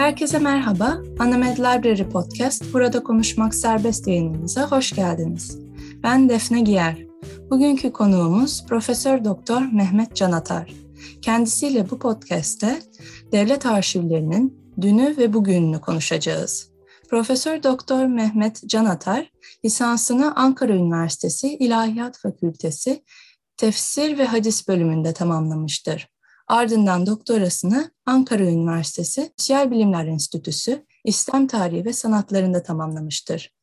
Herkese merhaba. Anamed Library Podcast Burada Konuşmak Serbest yayınımıza hoş geldiniz. Ben Defne Giyer. Bugünkü konuğumuz Profesör Doktor Mehmet Canatar. Kendisiyle bu podcast'te devlet arşivlerinin dünü ve bugününü konuşacağız. Profesör Doktor Mehmet Canatar lisansını Ankara Üniversitesi İlahiyat Fakültesi Tefsir ve Hadis bölümünde tamamlamıştır. Ardından doktorasını Ankara Üniversitesi Sosyal Bilimler Enstitüsü İslam Tarihi ve Sanatlarında tamamlamıştır.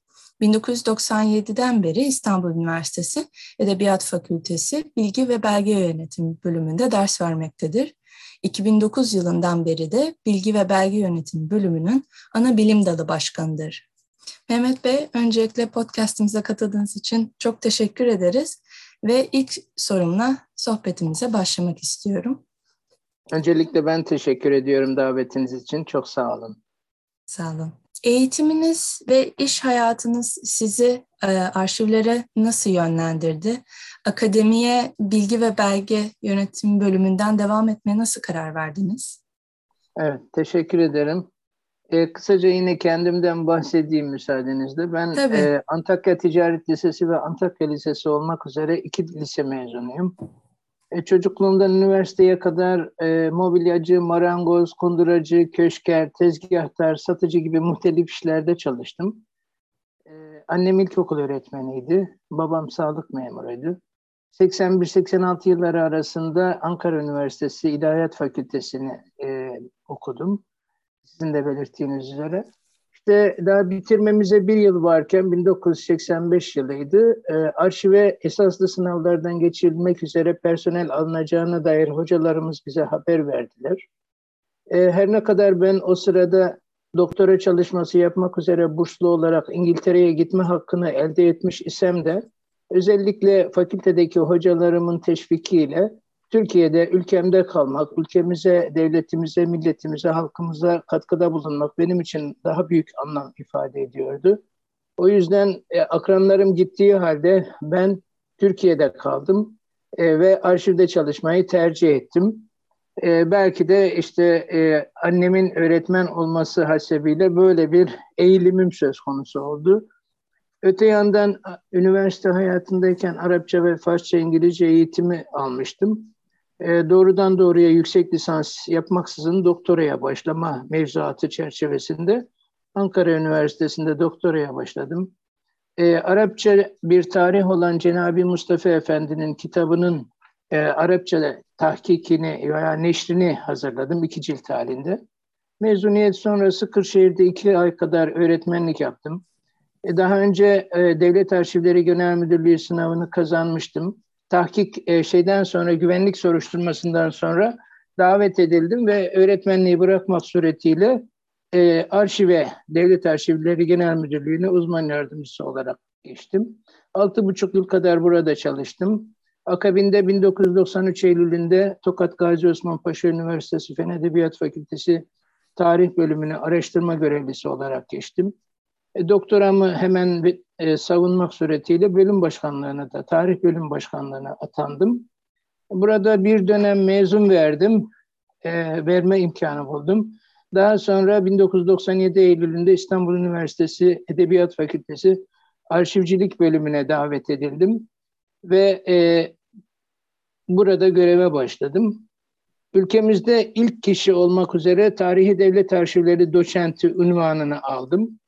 1997'den beri İstanbul Üniversitesi Edebiyat Fakültesi Bilgi ve Belge Yönetimi bölümünde ders vermektedir. 2009 yılından beri de Bilgi ve Belge Yönetimi bölümünün ana bilim dalı başkanıdır. Mehmet Bey, öncelikle podcastimize katıldığınız için çok teşekkür ederiz ve ilk sorumla sohbetimize başlamak istiyorum. Öncelikle ben teşekkür ediyorum davetiniz için. Çok sağ olun. Sağ olun. Eğitiminiz ve iş hayatınız sizi e, arşivlere nasıl yönlendirdi? Akademiye bilgi ve belge yönetim bölümünden devam etmeye nasıl karar verdiniz? Evet, teşekkür ederim. E, kısaca yine kendimden bahsedeyim müsaadenizle. Ben e, Antakya Ticaret Lisesi ve Antakya Lisesi olmak üzere iki lise mezunuyum. E, çocukluğumdan üniversiteye kadar e, mobilyacı, marangoz, kunduracı, köşker, tezgahtar, satıcı gibi muhtelif işlerde çalıştım. E, annem ilkokul öğretmeniydi, babam sağlık memuruydu. 81-86 yılları arasında Ankara Üniversitesi İlahiyat Fakültesini e, okudum. Sizin de belirttiğiniz üzere. İşte daha bitirmemize bir yıl varken 1985 yılıydı. E, arşive esaslı sınavlardan geçirilmek üzere personel alınacağına dair hocalarımız bize haber verdiler. E, her ne kadar ben o sırada doktora çalışması yapmak üzere burslu olarak İngiltere'ye gitme hakkını elde etmiş isem de özellikle fakültedeki hocalarımın teşvikiyle Türkiye'de ülkemde kalmak, ülkemize, devletimize, milletimize, halkımıza katkıda bulunmak benim için daha büyük anlam ifade ediyordu. O yüzden e, akranlarım gittiği halde ben Türkiye'de kaldım e, ve arşivde çalışmayı tercih ettim. E, belki de işte e, annemin öğretmen olması hasebiyle böyle bir eğilimim söz konusu oldu. Öte yandan üniversite hayatındayken Arapça ve Farsça İngilizce eğitimi almıştım e, doğrudan doğruya yüksek lisans yapmaksızın doktoraya başlama mevzuatı çerçevesinde Ankara Üniversitesi'nde doktoraya başladım. E, Arapça bir tarih olan Cenab-ı Mustafa Efendi'nin kitabının e, Arapça tahkikini veya neşrini hazırladım iki cilt halinde. Mezuniyet sonrası Kırşehir'de iki ay kadar öğretmenlik yaptım. E, daha önce e, Devlet Arşivleri Genel Müdürlüğü sınavını kazanmıştım tahkik e, şeyden sonra güvenlik soruşturmasından sonra davet edildim ve öğretmenliği bırakmak suretiyle e, arşive, Devlet Arşivleri Genel Müdürlüğü'ne uzman yardımcısı olarak geçtim. Altı buçuk yıl kadar burada çalıştım. Akabinde 1993 Eylül'ünde Tokat Gazi Osman Paşa Üniversitesi Fen Edebiyat Fakültesi Tarih Bölümüne araştırma görevlisi olarak geçtim. E, doktoramı hemen e, savunmak suretiyle bölüm başkanlığına da, tarih bölüm başkanlığına atandım. Burada bir dönem mezun verdim, e, verme imkanı buldum. Daha sonra 1997 Eylül'ünde İstanbul Üniversitesi Edebiyat Fakültesi Arşivcilik bölümüne davet edildim ve e, burada göreve başladım. Ülkemizde ilk kişi olmak üzere Tarihi Devlet Arşivleri doçenti unvanını aldım.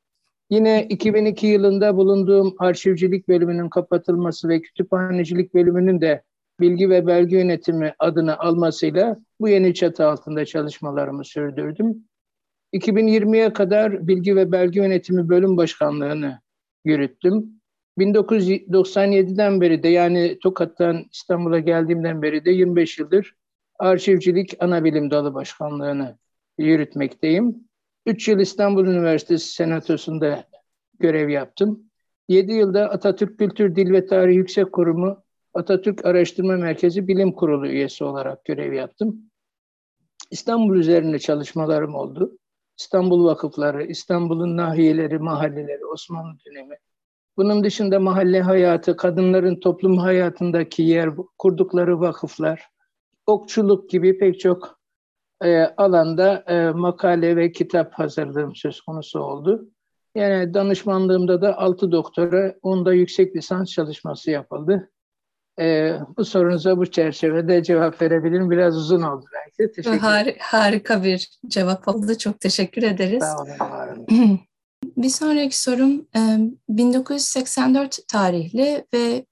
Yine 2002 yılında bulunduğum arşivcilik bölümünün kapatılması ve kütüphanecilik bölümünün de bilgi ve belge yönetimi adını almasıyla bu yeni çatı altında çalışmalarımı sürdürdüm. 2020'ye kadar bilgi ve belge yönetimi bölüm başkanlığını yürüttüm. 1997'den beri de yani Tokat'tan İstanbul'a geldiğimden beri de 25 yıldır arşivcilik ana bilim dalı başkanlığını yürütmekteyim. 3 yıl İstanbul Üniversitesi Senatosu'nda görev yaptım. 7 yılda Atatürk Kültür Dil ve Tarih Yüksek Kurumu Atatürk Araştırma Merkezi Bilim Kurulu üyesi olarak görev yaptım. İstanbul üzerinde çalışmalarım oldu. İstanbul vakıfları, İstanbul'un nahiyeleri, mahalleleri, Osmanlı dönemi. Bunun dışında mahalle hayatı, kadınların toplum hayatındaki yer, kurdukları vakıflar, okçuluk gibi pek çok e, alanda e, makale ve kitap hazırlığım söz konusu oldu. Yani danışmanlığımda da 6 doktora, onda yüksek lisans çalışması yapıldı. E, bu sorunuza bu çerçevede cevap verebilirim. Biraz uzun oldu belki. Teşekkür Har harika bir cevap oldu. Çok teşekkür ederiz. Sağ olun. Bir sonraki sorum 1984 tarihli ve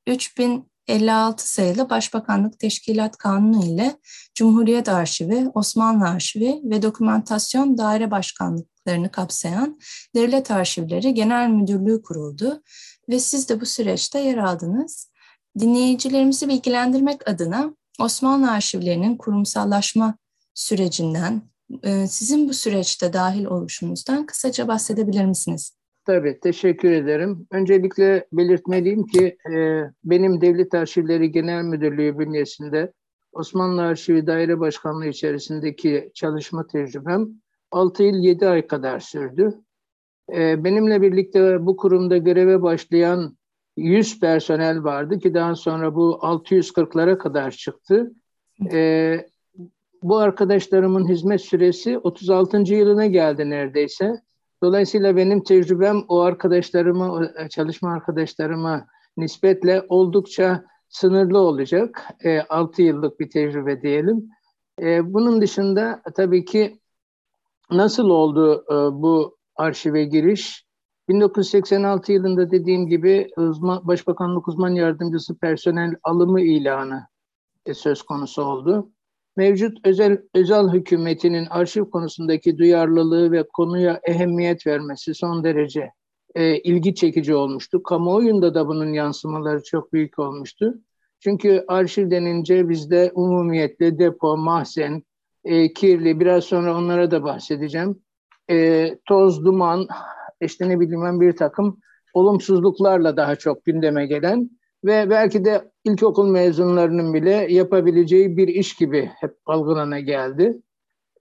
3056 sayılı Başbakanlık Teşkilat Kanunu ile Cumhuriyet Arşivi, Osmanlı Arşivi ve Dokumentasyon Daire Başkanlıklarını kapsayan Devlet Arşivleri Genel Müdürlüğü kuruldu ve siz de bu süreçte yer aldınız. Dinleyicilerimizi bilgilendirmek adına Osmanlı arşivlerinin kurumsallaşma sürecinden, e, sizin bu süreçte dahil oluşunuzdan kısaca bahsedebilir misiniz? Tabii, teşekkür ederim. Öncelikle belirtmeliyim ki e, benim Devlet Arşivleri Genel Müdürlüğü bünyesinde Osmanlı Arşivi Daire Başkanlığı içerisindeki çalışma tecrübem 6 yıl 7 ay kadar sürdü. E, benimle birlikte bu kurumda göreve başlayan 100 personel vardı ki daha sonra bu 640'lara kadar çıktı. E, bu arkadaşlarımın hizmet süresi 36. yılına geldi neredeyse. Dolayısıyla benim tecrübem o arkadaşlarıma, çalışma arkadaşlarıma nispetle oldukça sınırlı olacak. E, 6 yıllık bir tecrübe diyelim. E, bunun dışında tabii ki nasıl oldu e, bu arşive giriş? 1986 yılında dediğim gibi uzman, Başbakanlık Uzman Yardımcısı personel alımı ilanı e, söz konusu oldu. Mevcut özel özel hükümetinin arşiv konusundaki duyarlılığı ve konuya ehemmiyet vermesi son derece e, ilgi çekici olmuştu. Kamuoyunda da bunun yansımaları çok büyük olmuştu. Çünkü arşiv denince bizde umumiyetle depo, mahzen, e, kirli, biraz sonra onlara da bahsedeceğim. E, toz, duman, işte ne bileyim ben bir takım olumsuzluklarla daha çok gündeme gelen ve belki de ilkokul mezunlarının bile yapabileceği bir iş gibi hep algılana geldi.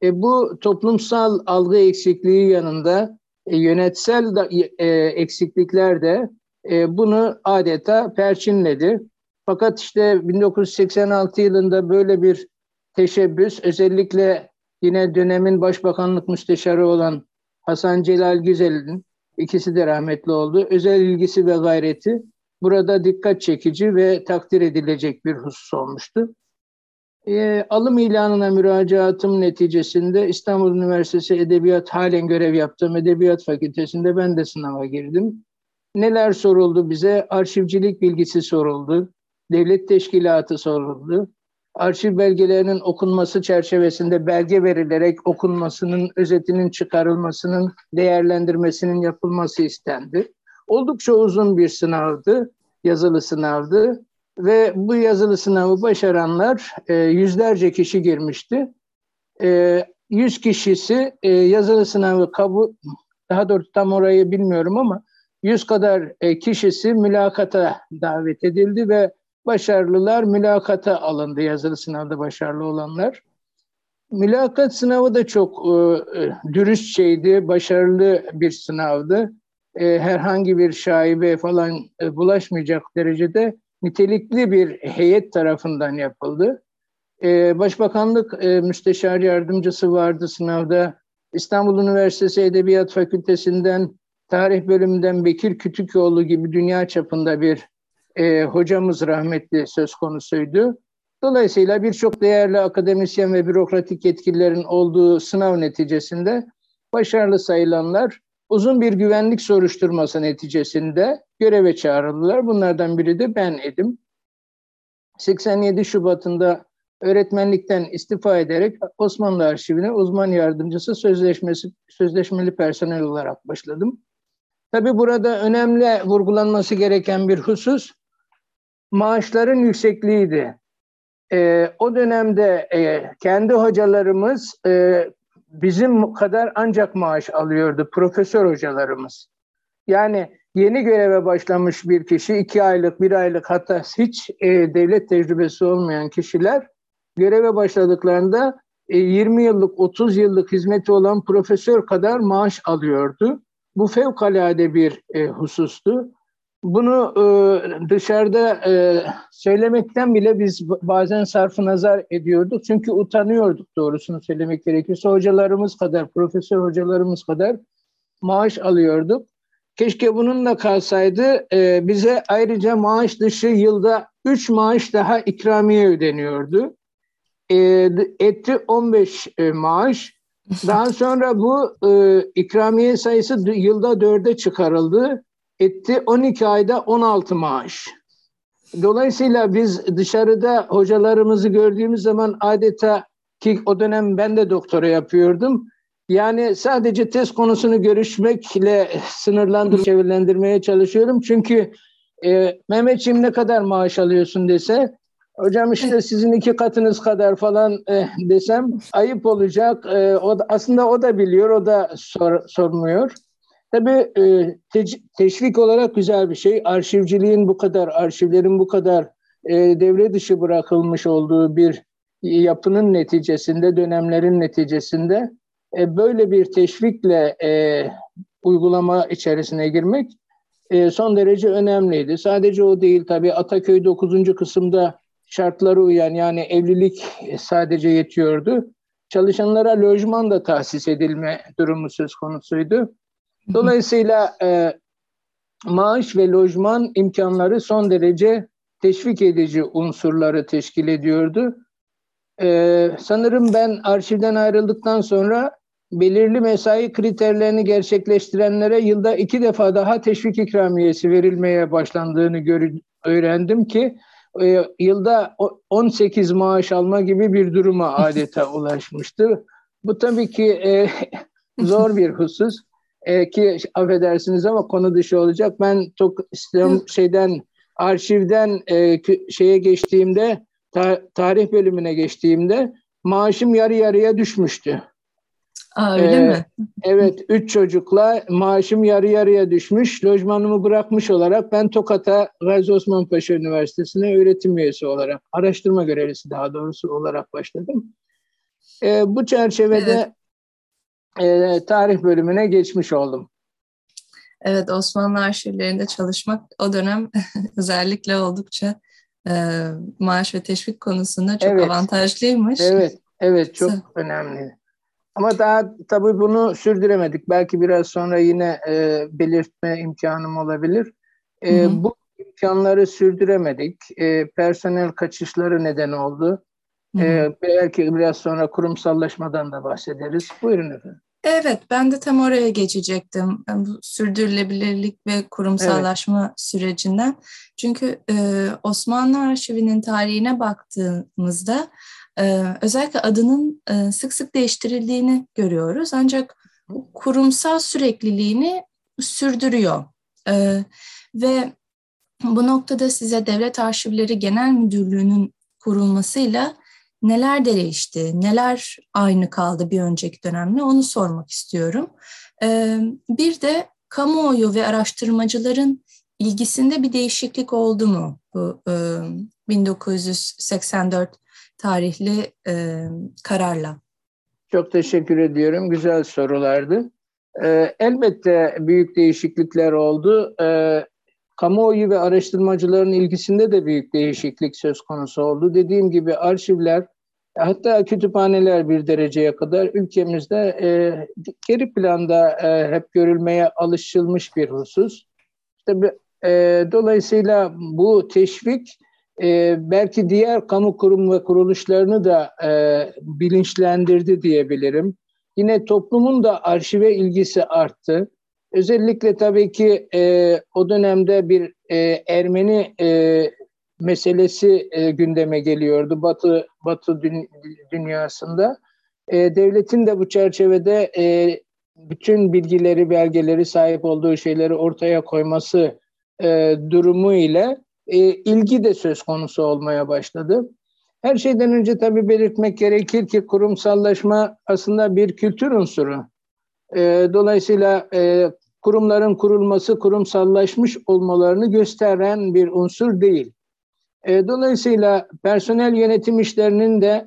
E, bu toplumsal algı eksikliği yanında e, yönetsel da, e, eksiklikler de e, bunu adeta perçinledi. Fakat işte 1986 yılında böyle bir teşebbüs özellikle yine dönemin başbakanlık müsteşarı olan Hasan Celal Güzel'in ikisi de rahmetli oldu. Özel ilgisi ve gayreti burada dikkat çekici ve takdir edilecek bir husus olmuştu. E, alım ilanına müracaatım neticesinde İstanbul Üniversitesi Edebiyat halen görev yaptığım Edebiyat Fakültesinde ben de sınava girdim. Neler soruldu bize? Arşivcilik bilgisi soruldu. Devlet teşkilatı soruldu arşiv belgelerinin okunması çerçevesinde belge verilerek okunmasının, özetinin çıkarılmasının, değerlendirmesinin yapılması istendi. Oldukça uzun bir sınavdı, yazılı sınavdı ve bu yazılı sınavı başaranlar e, yüzlerce kişi girmişti. E, yüz kişisi e, yazılı sınavı kabul, daha doğrusu tam orayı bilmiyorum ama yüz kadar e, kişisi mülakata davet edildi ve başarılılar mülakata alındı yazılı sınavda başarılı olanlar. Mülakat sınavı da çok e, e, dürüstçeydi, başarılı bir sınavdı. E, herhangi bir şaibe falan e, bulaşmayacak derecede nitelikli bir heyet tarafından yapıldı. E, Başbakanlık e, Müsteşar Yardımcısı vardı sınavda. İstanbul Üniversitesi Edebiyat Fakültesinden Tarih Bölümünden Bekir Kütükoğlu gibi dünya çapında bir e, hocamız rahmetli söz konusuydu. Dolayısıyla birçok değerli akademisyen ve bürokratik yetkililerin olduğu sınav neticesinde başarılı sayılanlar uzun bir güvenlik soruşturması neticesinde göreve çağrıldılar. Bunlardan biri de ben edim. 87 Şubat'ında öğretmenlikten istifa ederek Osmanlı Arşivine uzman yardımcısı sözleşmesi sözleşmeli personel olarak başladım. Tabi burada önemli vurgulanması gereken bir husus maaşların yüksekliğiydi. E, o dönemde e, kendi hocalarımız e, bizim kadar ancak maaş alıyordu, profesör hocalarımız. Yani yeni göreve başlamış bir kişi, iki aylık, bir aylık hatta hiç e, devlet tecrübesi olmayan kişiler göreve başladıklarında e, 20 yıllık, 30 yıllık hizmeti olan profesör kadar maaş alıyordu. Bu fevkalade bir e, husustu. Bunu e, dışarıda e, söylemekten bile biz bazen sarfı nazar ediyorduk. Çünkü utanıyorduk doğrusunu söylemek gerekirse. Hocalarımız kadar, profesör hocalarımız kadar maaş alıyorduk. Keşke bununla kalsaydı e, bize ayrıca maaş dışı yılda 3 maaş daha ikramiye ödeniyordu. E, etti 15 e, maaş. Daha sonra bu e, ikramiye sayısı yılda 4'e çıkarıldı. Etti 12 ayda 16 maaş. Dolayısıyla biz dışarıda hocalarımızı gördüğümüz zaman adeta ki o dönem ben de doktora yapıyordum yani sadece test konusunu görüşmekle sınırlandırıp çevirlendirmeye çalışıyorum. Çünkü e, Mehmetciğim ne kadar maaş alıyorsun dese, hocam işte sizin iki katınız kadar falan e, desem ayıp olacak. E, o da, aslında o da biliyor, o da sor, sormuyor. Tabii e, te, teşvik olarak güzel bir şey. Arşivciliğin bu kadar, arşivlerin bu kadar e, devre dışı bırakılmış olduğu bir yapının neticesinde, dönemlerin neticesinde e, böyle bir teşvikle e, uygulama içerisine girmek e, son derece önemliydi. Sadece o değil tabii Ataköy 9. kısımda şartları uyan yani evlilik sadece yetiyordu. Çalışanlara lojman da tahsis edilme durumu söz konusuydu. Dolayısıyla e, maaş ve lojman imkanları son derece teşvik edici unsurları teşkil ediyordu. Ee, sanırım ben arşivden ayrıldıktan sonra belirli mesai kriterlerini gerçekleştirenlere yılda iki defa daha teşvik ikramiyesi verilmeye başlandığını gör, öğrendim ki e, yılda 18 maaş alma gibi bir duruma adeta ulaşmıştı. Bu tabii ki e, zor bir husus e, ki affedersiniz ama konu dışı olacak. Ben çok istiyorum şeyden arşivden e, şeye geçtiğimde ta, tarih bölümüne geçtiğimde maaşım yarı yarıya düşmüştü. Aa, öyle ee, mi? Evet, üç çocukla maaşım yarı yarıya düşmüş. Lojmanımı bırakmış olarak ben Tokat'a Gazi Osman Paşa Üniversitesi'ne öğretim üyesi olarak, araştırma görevlisi daha doğrusu olarak başladım. Ee, bu çerçevede evet. E, tarih bölümüne geçmiş oldum. Evet, Osmanlı arşivlerinde çalışmak o dönem özellikle oldukça e, maaş ve teşvik konusunda çok evet. avantajlıymış. Evet, evet çok Sen... önemli. Ama daha tabii bunu sürdüremedik. Belki biraz sonra yine e, belirtme imkanım olabilir. E, hı hı. Bu imkanları sürdüremedik. E, personel kaçışları neden oldu. Hı hı. E, belki biraz sonra kurumsallaşmadan da bahsederiz. Buyurun efendim. Evet, ben de tam oraya geçecektim. Bu sürdürülebilirlik ve kurumsallaşma evet. sürecinden. Çünkü e, Osmanlı Arşivi'nin tarihine baktığımızda e, özellikle adının e, sık sık değiştirildiğini görüyoruz. Ancak kurumsal sürekliliğini sürdürüyor. E, ve bu noktada size Devlet Arşivleri Genel Müdürlüğü'nün kurulmasıyla neler değişti, neler aynı kaldı bir önceki dönemle onu sormak istiyorum. Bir de kamuoyu ve araştırmacıların ilgisinde bir değişiklik oldu mu bu 1984 tarihli kararla? Çok teşekkür ediyorum. Güzel sorulardı. Elbette büyük değişiklikler oldu. Kamuoyu ve araştırmacıların ilgisinde de büyük değişiklik söz konusu oldu. Dediğim gibi arşivler hatta kütüphaneler bir dereceye kadar ülkemizde e, geri planda e, hep görülmeye alışılmış bir husus. Tabii, e, dolayısıyla bu teşvik e, belki diğer kamu kurum ve kuruluşlarını da e, bilinçlendirdi diyebilirim. Yine toplumun da arşive ilgisi arttı. Özellikle tabii ki e, o dönemde bir e, Ermeni e, meselesi e, gündeme geliyordu Batı Batı dün, dünyasında. E, devletin de bu çerçevede e, bütün bilgileri, belgeleri, sahip olduğu şeyleri ortaya koyması e, durumu ile e, ilgi de söz konusu olmaya başladı. Her şeyden önce tabii belirtmek gerekir ki kurumsallaşma aslında bir kültür unsuru. E, dolayısıyla e, kurumların kurulması kurumsallaşmış olmalarını gösteren bir unsur değil. E, dolayısıyla personel yönetim işlerinin de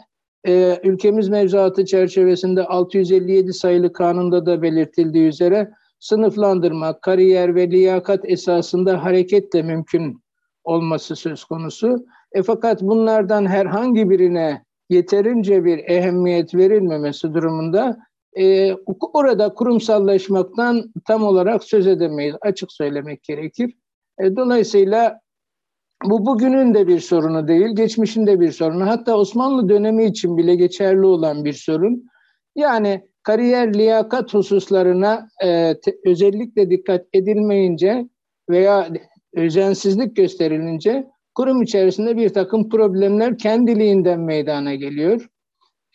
e, ülkemiz mevzuatı çerçevesinde 657 sayılı kanunda da belirtildiği üzere sınıflandırma, kariyer ve liyakat esasında hareketle mümkün olması söz konusu. E fakat bunlardan herhangi birine yeterince bir ehemmiyet verilmemesi durumunda e, orada kurumsallaşmaktan tam olarak söz edemeyiz. Açık söylemek gerekir. E, dolayısıyla bu bugünün de bir sorunu değil, geçmişin de bir sorunu. Hatta Osmanlı dönemi için bile geçerli olan bir sorun. Yani kariyer liyakat hususlarına e, te, özellikle dikkat edilmeyince veya özensizlik gösterilince kurum içerisinde bir takım problemler kendiliğinden meydana geliyor.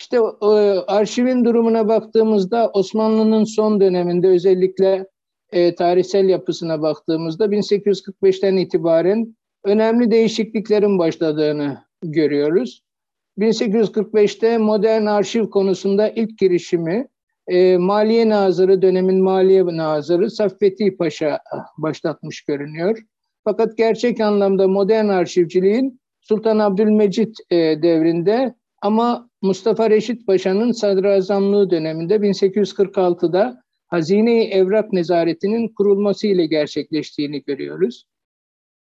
İşte e, arşivin durumuna baktığımızda Osmanlı'nın son döneminde özellikle e, tarihsel yapısına baktığımızda 1845'ten itibaren önemli değişikliklerin başladığını görüyoruz. 1845'te modern arşiv konusunda ilk girişimi e, Maliye Nazırı, dönemin Maliye Nazırı Saffeti Paşa başlatmış görünüyor. Fakat gerçek anlamda modern arşivciliğin Sultan Abdülmecit e, devrinde ama Mustafa Reşit Paşa'nın sadrazamlığı döneminde 1846'da Hazine-i Evrak Nezaretinin kurulması ile gerçekleştiğini görüyoruz.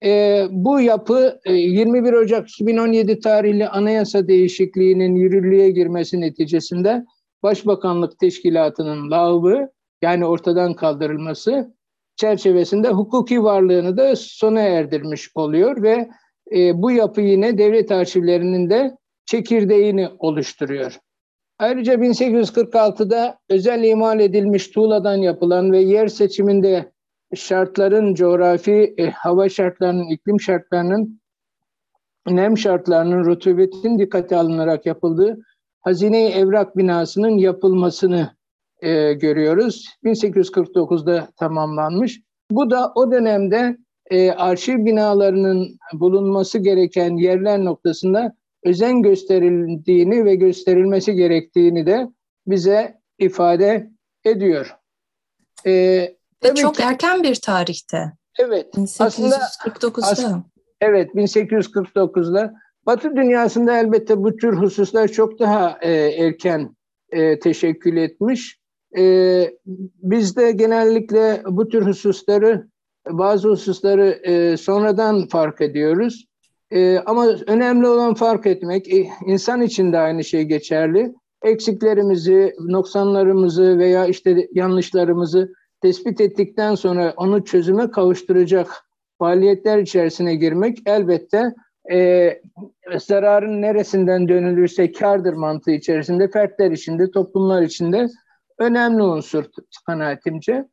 E, bu yapı e, 21 Ocak 2017 tarihli anayasa değişikliğinin yürürlüğe girmesi neticesinde Başbakanlık Teşkilatı'nın lağvı yani ortadan kaldırılması çerçevesinde hukuki varlığını da sona erdirmiş oluyor ve e, bu yapı yine devlet arşivlerinin de çekirdeğini oluşturuyor. Ayrıca 1846'da özel imal edilmiş tuğladan yapılan ve yer seçiminde şartların, coğrafi e, hava şartlarının, iklim şartlarının, nem şartlarının, rutubetin dikkate alınarak yapıldığı hazine evrak binasının yapılmasını e, görüyoruz. 1849'da tamamlanmış. Bu da o dönemde e, arşiv binalarının bulunması gereken yerler noktasında özen gösterildiğini ve gösterilmesi gerektiğini de bize ifade ediyor. Ee, ve çok ki, erken bir tarihte. Evet. 1849'da. Aslında, evet 1849'da. Batı dünyasında elbette bu tür hususlar çok daha e, erken e, teşekkül etmiş. E, biz de genellikle bu tür hususları, bazı hususları e, sonradan fark ediyoruz. E, ama önemli olan fark etmek, e, insan için de aynı şey geçerli. Eksiklerimizi, noksanlarımızı veya işte yanlışlarımızı tespit ettikten sonra onu çözüme kavuşturacak faaliyetler içerisine girmek elbette e, zararın neresinden dönülürse kardır mantığı içerisinde fertler içinde, toplumlar içinde önemli unsur kanaatimce.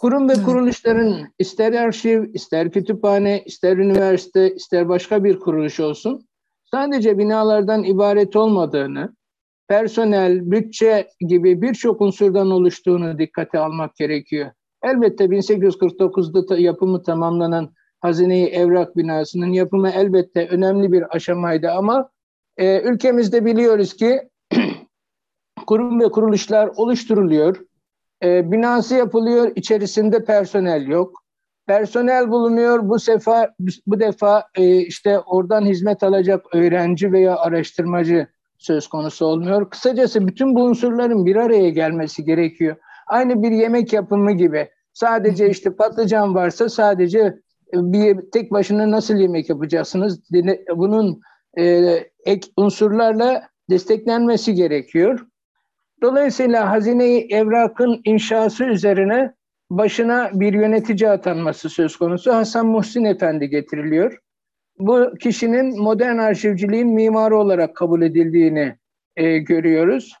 Kurum ve kuruluşların ister arşiv, ister kütüphane, ister üniversite, ister başka bir kuruluş olsun, sadece binalardan ibaret olmadığını, personel, bütçe gibi birçok unsurdan oluştuğunu dikkate almak gerekiyor. Elbette 1849'da yapımı tamamlanan Hazine-i Evrak binasının yapımı elbette önemli bir aşamaydı ama e, ülkemizde biliyoruz ki kurum ve kuruluşlar oluşturuluyor. E, binası yapılıyor, içerisinde personel yok. Personel bulunuyor. Bu sefer bu defa e, işte oradan hizmet alacak öğrenci veya araştırmacı söz konusu olmuyor. Kısacası bütün bu unsurların bir araya gelmesi gerekiyor. Aynı bir yemek yapımı gibi. Sadece işte patlıcan varsa sadece e, bir tek başına nasıl yemek yapacaksınız? Bunun e, ek unsurlarla desteklenmesi gerekiyor. Dolayısıyla hazine evrakın inşası üzerine başına bir yönetici atanması söz konusu. Hasan Muhsin Efendi getiriliyor. Bu kişinin modern arşivciliğin mimarı olarak kabul edildiğini e, görüyoruz.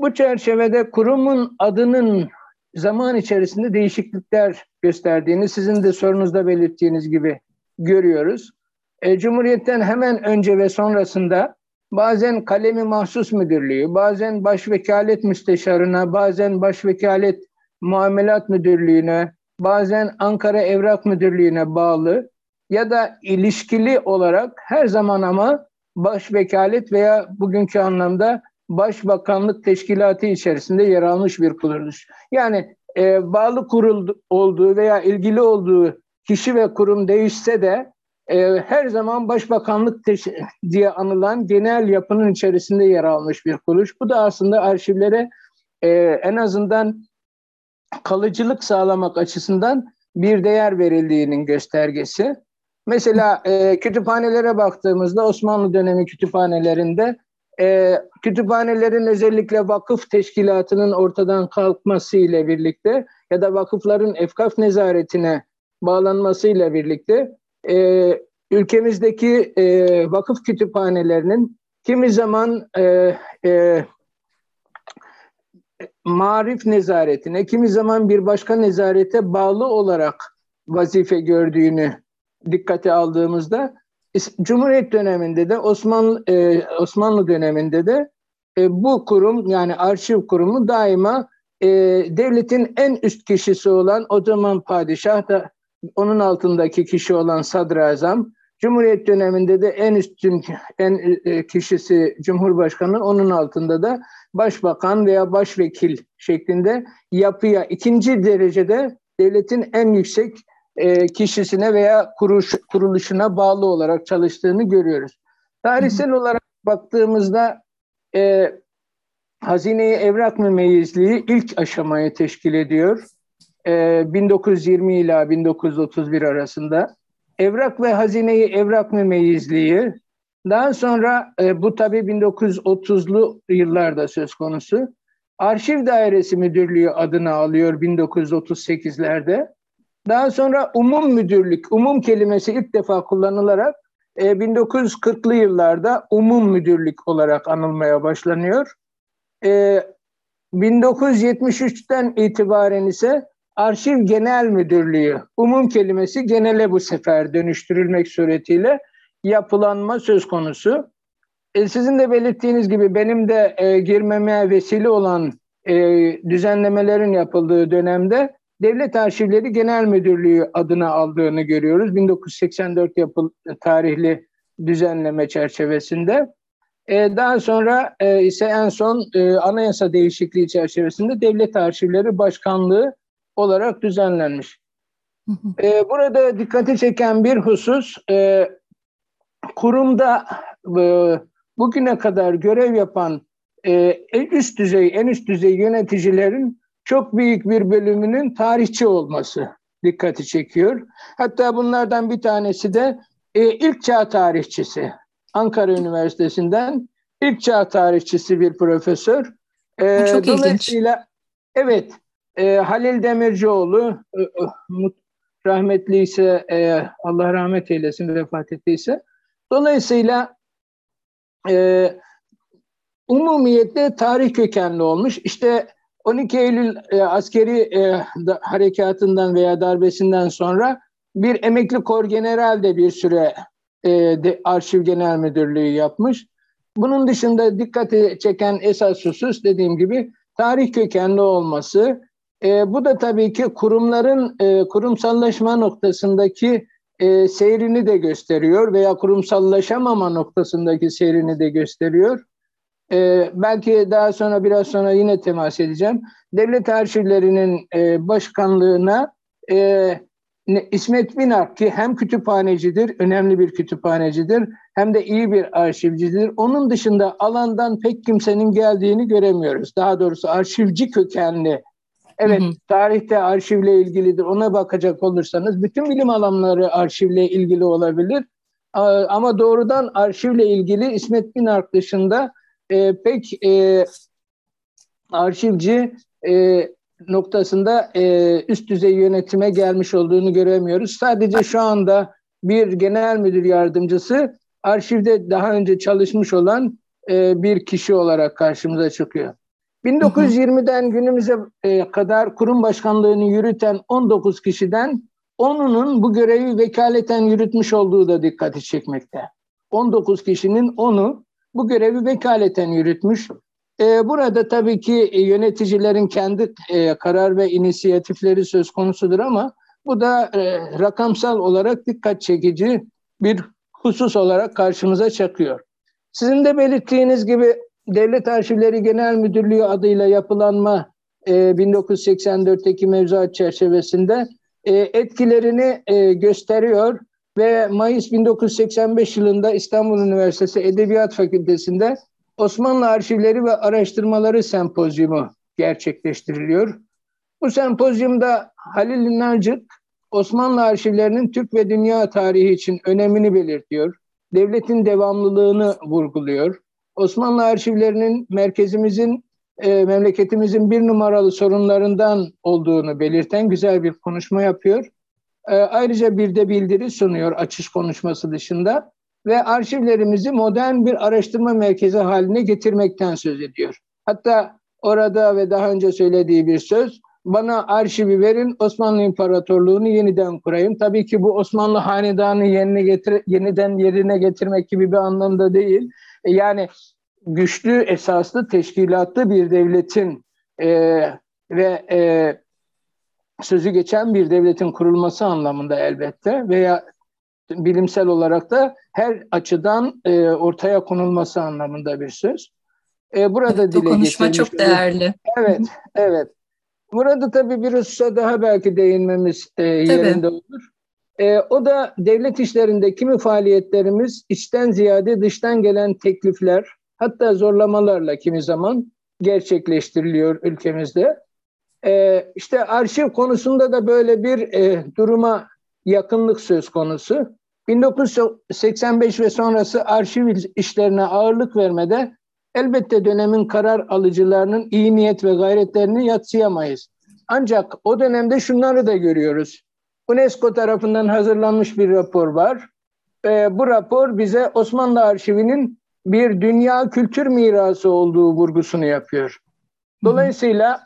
Bu çerçevede kurumun adının zaman içerisinde değişiklikler gösterdiğini sizin de sorunuzda belirttiğiniz gibi görüyoruz. E, Cumhuriyet'ten hemen önce ve sonrasında bazen kalemi mahsus müdürlüğü, bazen başvekalet müsteşarına, bazen başvekalet muamelat müdürlüğüne, bazen Ankara Evrak Müdürlüğü'ne bağlı ya da ilişkili olarak her zaman ama başvekalet veya bugünkü anlamda başbakanlık teşkilatı içerisinde yer almış bir kuruluş. Yani e, bağlı kurul olduğu veya ilgili olduğu kişi ve kurum değişse de e, her zaman başbakanlık diye anılan genel yapının içerisinde yer almış bir kuruluş. Bu da aslında arşivlere e, en azından kalıcılık sağlamak açısından bir değer verildiğinin göstergesi. Mesela e, kütüphanelere baktığımızda Osmanlı dönemi kütüphanelerinde e, kütüphanelerin özellikle vakıf teşkilatının ortadan kalkması ile birlikte ya da vakıfların efkaf nezaretine bağlanması ile birlikte e, ülkemizdeki e, vakıf kütüphanelerinin kimi zaman e, e, marif nezaretine, kimi zaman bir başka nezarete bağlı olarak vazife gördüğünü dikkate aldığımızda Cumhuriyet döneminde de Osmanlı e, Osmanlı döneminde de e, bu kurum yani arşiv kurumu daima e, devletin en üst kişisi olan o zaman padişah da onun altındaki kişi olan sadrazam Cumhuriyet döneminde de en üstün en e, kişisi Cumhurbaşkanı, onun altında da başbakan veya başvekil şeklinde yapıya ikinci derecede devletin en yüksek e, kişisine veya kuruş, kuruluşuna bağlı olarak çalıştığını görüyoruz. Tarihsel olarak baktığımızda e, hazine evrak mümeyyizliği ilk aşamayı teşkil ediyor. E, 1920 ila 1931 arasında evrak ve hazineyi evrak mümeyyizliği, daha sonra e, bu tabii 1930'lu yıllarda söz konusu. Arşiv Dairesi Müdürlüğü adını alıyor 1938'lerde. Daha sonra umum müdürlük, umum kelimesi ilk defa kullanılarak e, 1940'lı yıllarda umum müdürlük olarak anılmaya başlanıyor. E, 1973'ten itibaren ise Arşiv Genel Müdürlüğü, umum kelimesi genele bu sefer dönüştürülmek suretiyle yapılanma söz konusu. E, sizin de belirttiğiniz gibi benim de e, girmeme vesile olan e, düzenlemelerin yapıldığı dönemde Devlet Arşivleri Genel Müdürlüğü adını aldığını görüyoruz. 1984 yapıl tarihli düzenleme çerçevesinde. E, daha sonra e, ise en son e, anayasa değişikliği çerçevesinde Devlet Arşivleri Başkanlığı olarak düzenlenmiş. E, burada dikkati çeken bir husus e, kurumda e, bugüne kadar görev yapan e, üst düzey, en üst düzey yöneticilerin çok büyük bir bölümünün tarihçi olması dikkati çekiyor. Hatta bunlardan bir tanesi de e, ilk çağ tarihçisi. Ankara Üniversitesi'nden ilk çağ tarihçisi bir profesör. E, çok dolayısıyla ilginç. evet e, Halil Demircioğlu e, e, rahmetli ise e, Allah rahmet eylesin vefat ettiyse. Dolayısıyla e, umumiyette tarih kökenli olmuş. İşte 12 Eylül e, askeri e, da, harekatından veya darbesinden sonra bir emekli kor general de bir süre e, de, arşiv genel müdürlüğü yapmış. Bunun dışında dikkati çeken esas husus dediğim gibi tarih kökenli olması, e, bu da tabii ki kurumların e, kurumsallaşma noktasındaki e, seyrini de gösteriyor veya kurumsallaşamama noktasındaki seyrini de gösteriyor. E, belki daha sonra biraz sonra yine temas edeceğim. Devlet arşivlerinin e, başkanlığına e, İsmet Binak ki hem kütüphanecidir, önemli bir kütüphanecidir, hem de iyi bir arşivcidir. Onun dışında alandan pek kimsenin geldiğini göremiyoruz. Daha doğrusu arşivci kökenli Evet, hı hı. tarihte arşivle ilgilidir. Ona bakacak olursanız bütün bilim alanları arşivle ilgili olabilir. Ama doğrudan arşivle ilgili İsmet Binark dışında e, pek e, arşivci e, noktasında e, üst düzey yönetime gelmiş olduğunu göremiyoruz. Sadece şu anda bir genel müdür yardımcısı arşivde daha önce çalışmış olan e, bir kişi olarak karşımıza çıkıyor. 1920'den günümüze e, kadar kurum başkanlığını yürüten 19 kişiden 10'unun bu görevi vekaleten yürütmüş olduğu da dikkati çekmekte. 19 kişinin 10'u bu görevi vekaleten yürütmüş. E, burada tabii ki yöneticilerin kendi e, karar ve inisiyatifleri söz konusudur ama bu da rakamsal olarak dikkat çekici bir husus olarak karşımıza çıkıyor. Sizin de belirttiğiniz gibi Devlet Arşivleri Genel Müdürlüğü adıyla yapılanma e, 1984'teki mevzuat çerçevesinde e, etkilerini e, gösteriyor ve Mayıs 1985 yılında İstanbul Üniversitesi Edebiyat Fakültesi'nde Osmanlı Arşivleri ve Araştırmaları Sempozyumu gerçekleştiriliyor. Bu sempozyumda Halil Nacık Osmanlı arşivlerinin Türk ve dünya tarihi için önemini belirtiyor. Devletin devamlılığını vurguluyor. Osmanlı arşivlerinin merkezimizin, e, memleketimizin bir numaralı sorunlarından olduğunu belirten güzel bir konuşma yapıyor. E, ayrıca bir de bildiri sunuyor açış konuşması dışında ve arşivlerimizi modern bir araştırma merkezi haline getirmekten söz ediyor. Hatta orada ve daha önce söylediği bir söz, bana arşivi verin, Osmanlı İmparatorluğu'nu yeniden kurayım. Tabii ki bu Osmanlı Hanedanı yerine getir, yeniden yerine getirmek gibi bir anlamda değil. E, yani güçlü, esaslı, teşkilatlı bir devletin e, ve e, sözü geçen bir devletin kurulması anlamında elbette veya bilimsel olarak da her açıdan e, ortaya konulması anlamında bir söz. E, burada evet, dile konuşma çok değerli. Evet, evet. Burada tabii bir hususa daha belki değinmemiz e, yerinde olur. E, o da devlet işlerinde kimi faaliyetlerimiz içten ziyade dıştan gelen teklifler, hatta zorlamalarla kimi zaman gerçekleştiriliyor ülkemizde. E, işte arşiv konusunda da böyle bir e, duruma yakınlık söz konusu. 1985 ve sonrası arşiv işlerine ağırlık vermede elbette dönemin karar alıcılarının iyi niyet ve gayretlerini yatsıyamayız. Ancak o dönemde şunları da görüyoruz. UNESCO tarafından hazırlanmış bir rapor var. E, bu rapor bize Osmanlı arşivinin bir dünya kültür mirası olduğu vurgusunu yapıyor. Dolayısıyla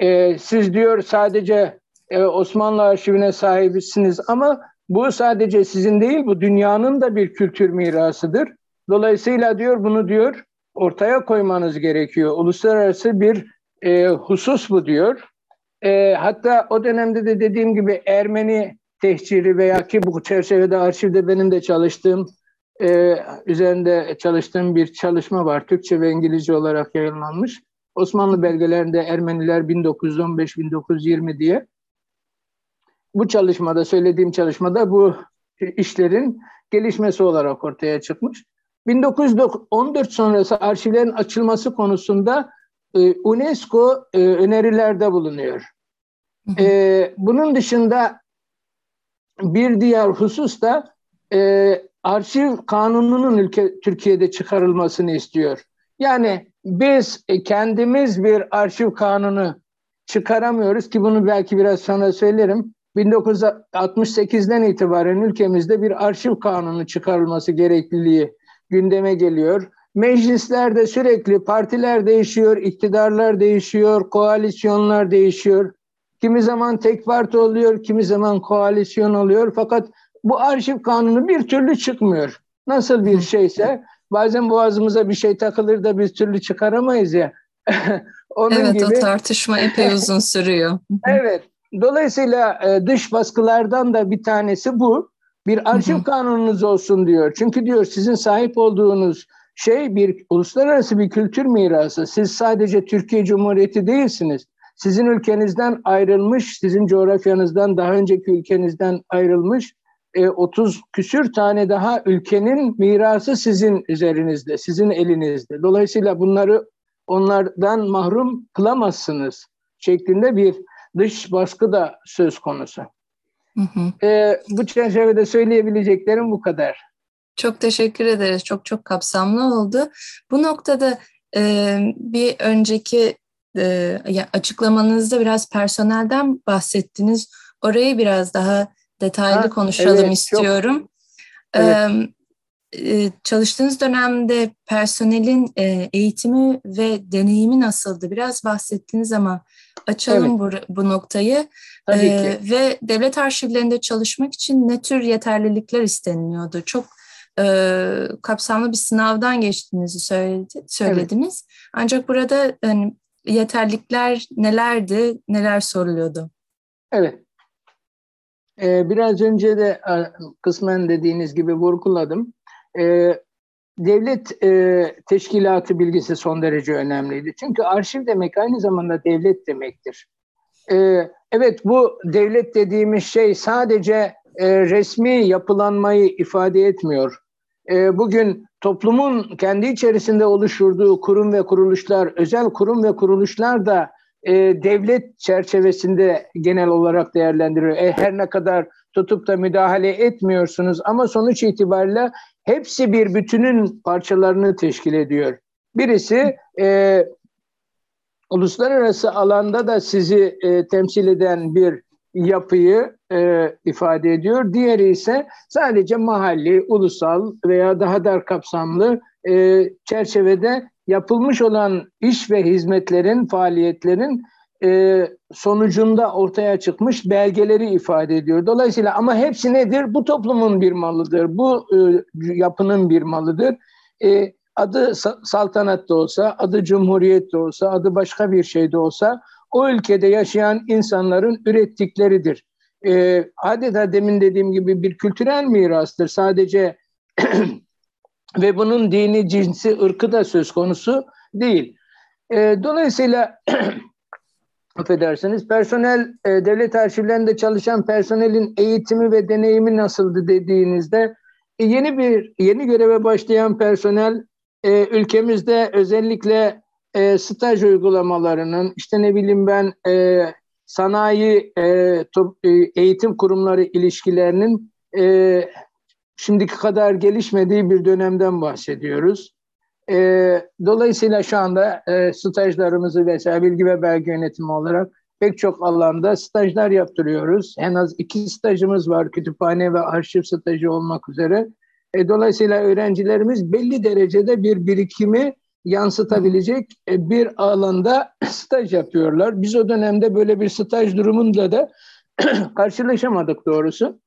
e, siz diyor sadece e, Osmanlı arşivine sahibisiniz ama bu sadece sizin değil, bu dünyanın da bir kültür mirasıdır. Dolayısıyla diyor bunu diyor ortaya koymanız gerekiyor. Uluslararası bir e, husus bu diyor. E, hatta o dönemde de dediğim gibi Ermeni tehciri veya ki bu çerçevede arşivde benim de çalıştığım e, üzerinde çalıştığım bir çalışma var. Türkçe ve İngilizce olarak yayınlanmış. Osmanlı belgelerinde Ermeniler 1915-1920 diye bu çalışmada, söylediğim çalışmada bu işlerin gelişmesi olarak ortaya çıkmış. 1914 sonrası arşivlerin açılması konusunda e, UNESCO e, önerilerde bulunuyor. E, bunun dışında bir diğer husus da e, arşiv kanununun ülke Türkiye'de çıkarılmasını istiyor. Yani biz e, kendimiz bir arşiv kanunu çıkaramıyoruz ki bunu belki biraz sonra söylerim. 1968'den itibaren ülkemizde bir arşiv kanunu çıkarılması gerekliliği gündeme geliyor. Meclislerde sürekli partiler değişiyor, iktidarlar değişiyor, koalisyonlar değişiyor. Kimi zaman tek parti oluyor, kimi zaman koalisyon oluyor. Fakat bu arşiv kanunu bir türlü çıkmıyor. Nasıl bir şeyse bazen boğazımıza bir şey takılır da bir türlü çıkaramayız ya. Onun evet gibi... o tartışma epey uzun sürüyor. evet. Dolayısıyla e, dış baskılardan da bir tanesi bu. Bir arşiv kanununuz olsun diyor. Çünkü diyor sizin sahip olduğunuz şey bir uluslararası bir kültür mirası. Siz sadece Türkiye Cumhuriyeti değilsiniz. Sizin ülkenizden ayrılmış, sizin coğrafyanızdan daha önceki ülkenizden ayrılmış 30 e, küsür tane daha ülkenin mirası sizin üzerinizde, sizin elinizde. Dolayısıyla bunları onlardan mahrum kılamazsınız şeklinde bir dış baskı da söz konusu. Hı hı. E, bu çerçevede söyleyebileceklerim bu kadar. Çok teşekkür ederiz. Çok çok kapsamlı oldu. Bu noktada e, bir önceki e, açıklamanızda biraz personelden bahsettiniz. Orayı biraz daha detaylı ha, konuşalım evet, istiyorum. Çok, evet. E, çalıştığınız dönemde personelin e, eğitimi ve deneyimi nasıldı? Biraz bahsettiniz ama açalım evet. bu, bu noktayı. Tabii ee, ki. Ve devlet arşivlerinde çalışmak için ne tür yeterlilikler isteniliyordu? Çok e, kapsamlı bir sınavdan geçtiğinizi söyledi, söylediniz. Evet. Ancak burada hani, yeterlilikler nelerdi, neler soruluyordu? Evet. Ee, biraz önce de kısmen dediğiniz gibi vurguladım. Ee, devlet e, teşkilatı bilgisi son derece önemliydi. Çünkü arşiv demek aynı zamanda devlet demektir. Ee, evet bu devlet dediğimiz şey sadece e, resmi yapılanmayı ifade etmiyor. E, bugün toplumun kendi içerisinde oluşturduğu kurum ve kuruluşlar, özel kurum ve kuruluşlar da e, devlet çerçevesinde genel olarak değerlendiriyor. E, her ne kadar tutup da müdahale etmiyorsunuz ama sonuç itibariyle hepsi bir bütünün parçalarını teşkil ediyor. Birisi e, uluslararası alanda da sizi e, temsil eden bir yapıyı e, ifade ediyor. Diğeri ise sadece mahalli, ulusal veya daha dar kapsamlı e, çerçevede yapılmış olan iş ve hizmetlerin, faaliyetlerin e, sonucunda ortaya çıkmış belgeleri ifade ediyor. Dolayısıyla ama hepsi nedir? Bu toplumun bir malıdır, bu e, yapının bir malıdır. E, adı saltanat da olsa, adı cumhuriyet de olsa, adı başka bir şey de olsa o ülkede yaşayan insanların ürettikleridir. E, adeta demin dediğim gibi bir kültürel mirastır. Sadece ve bunun dini, cinsi, ırkı da söz konusu değil. E, dolayısıyla affedersiniz personel e, devlet arşivlerinde çalışan personelin eğitimi ve deneyimi nasıldı dediğinizde e, yeni bir yeni göreve başlayan personel e, ülkemizde özellikle e, staj uygulamalarının işte ne bileyim ben e, sanayi e, top, e, eğitim kurumları ilişkilerinin e, şimdiki kadar gelişmediği bir dönemden bahsediyoruz. E, dolayısıyla şu anda e, stajlarımızı vesaire bilgi ve belge yönetimi olarak pek çok alanda stajlar yaptırıyoruz. En az iki stajımız var kütüphane ve arşiv stajı olmak üzere. E, dolayısıyla öğrencilerimiz belli derecede bir birikimi yansıtabilecek e, bir alanda staj yapıyorlar. Biz o dönemde böyle bir staj durumunda da karşılaşamadık doğrusu.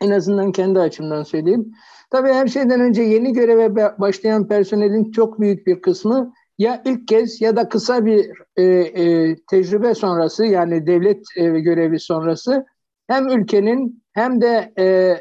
En azından kendi açımdan söyleyeyim. Tabii her şeyden önce yeni göreve başlayan personelin çok büyük bir kısmı ya ilk kez ya da kısa bir e, e, tecrübe sonrası yani devlet e, görevi sonrası hem ülkenin hem de e,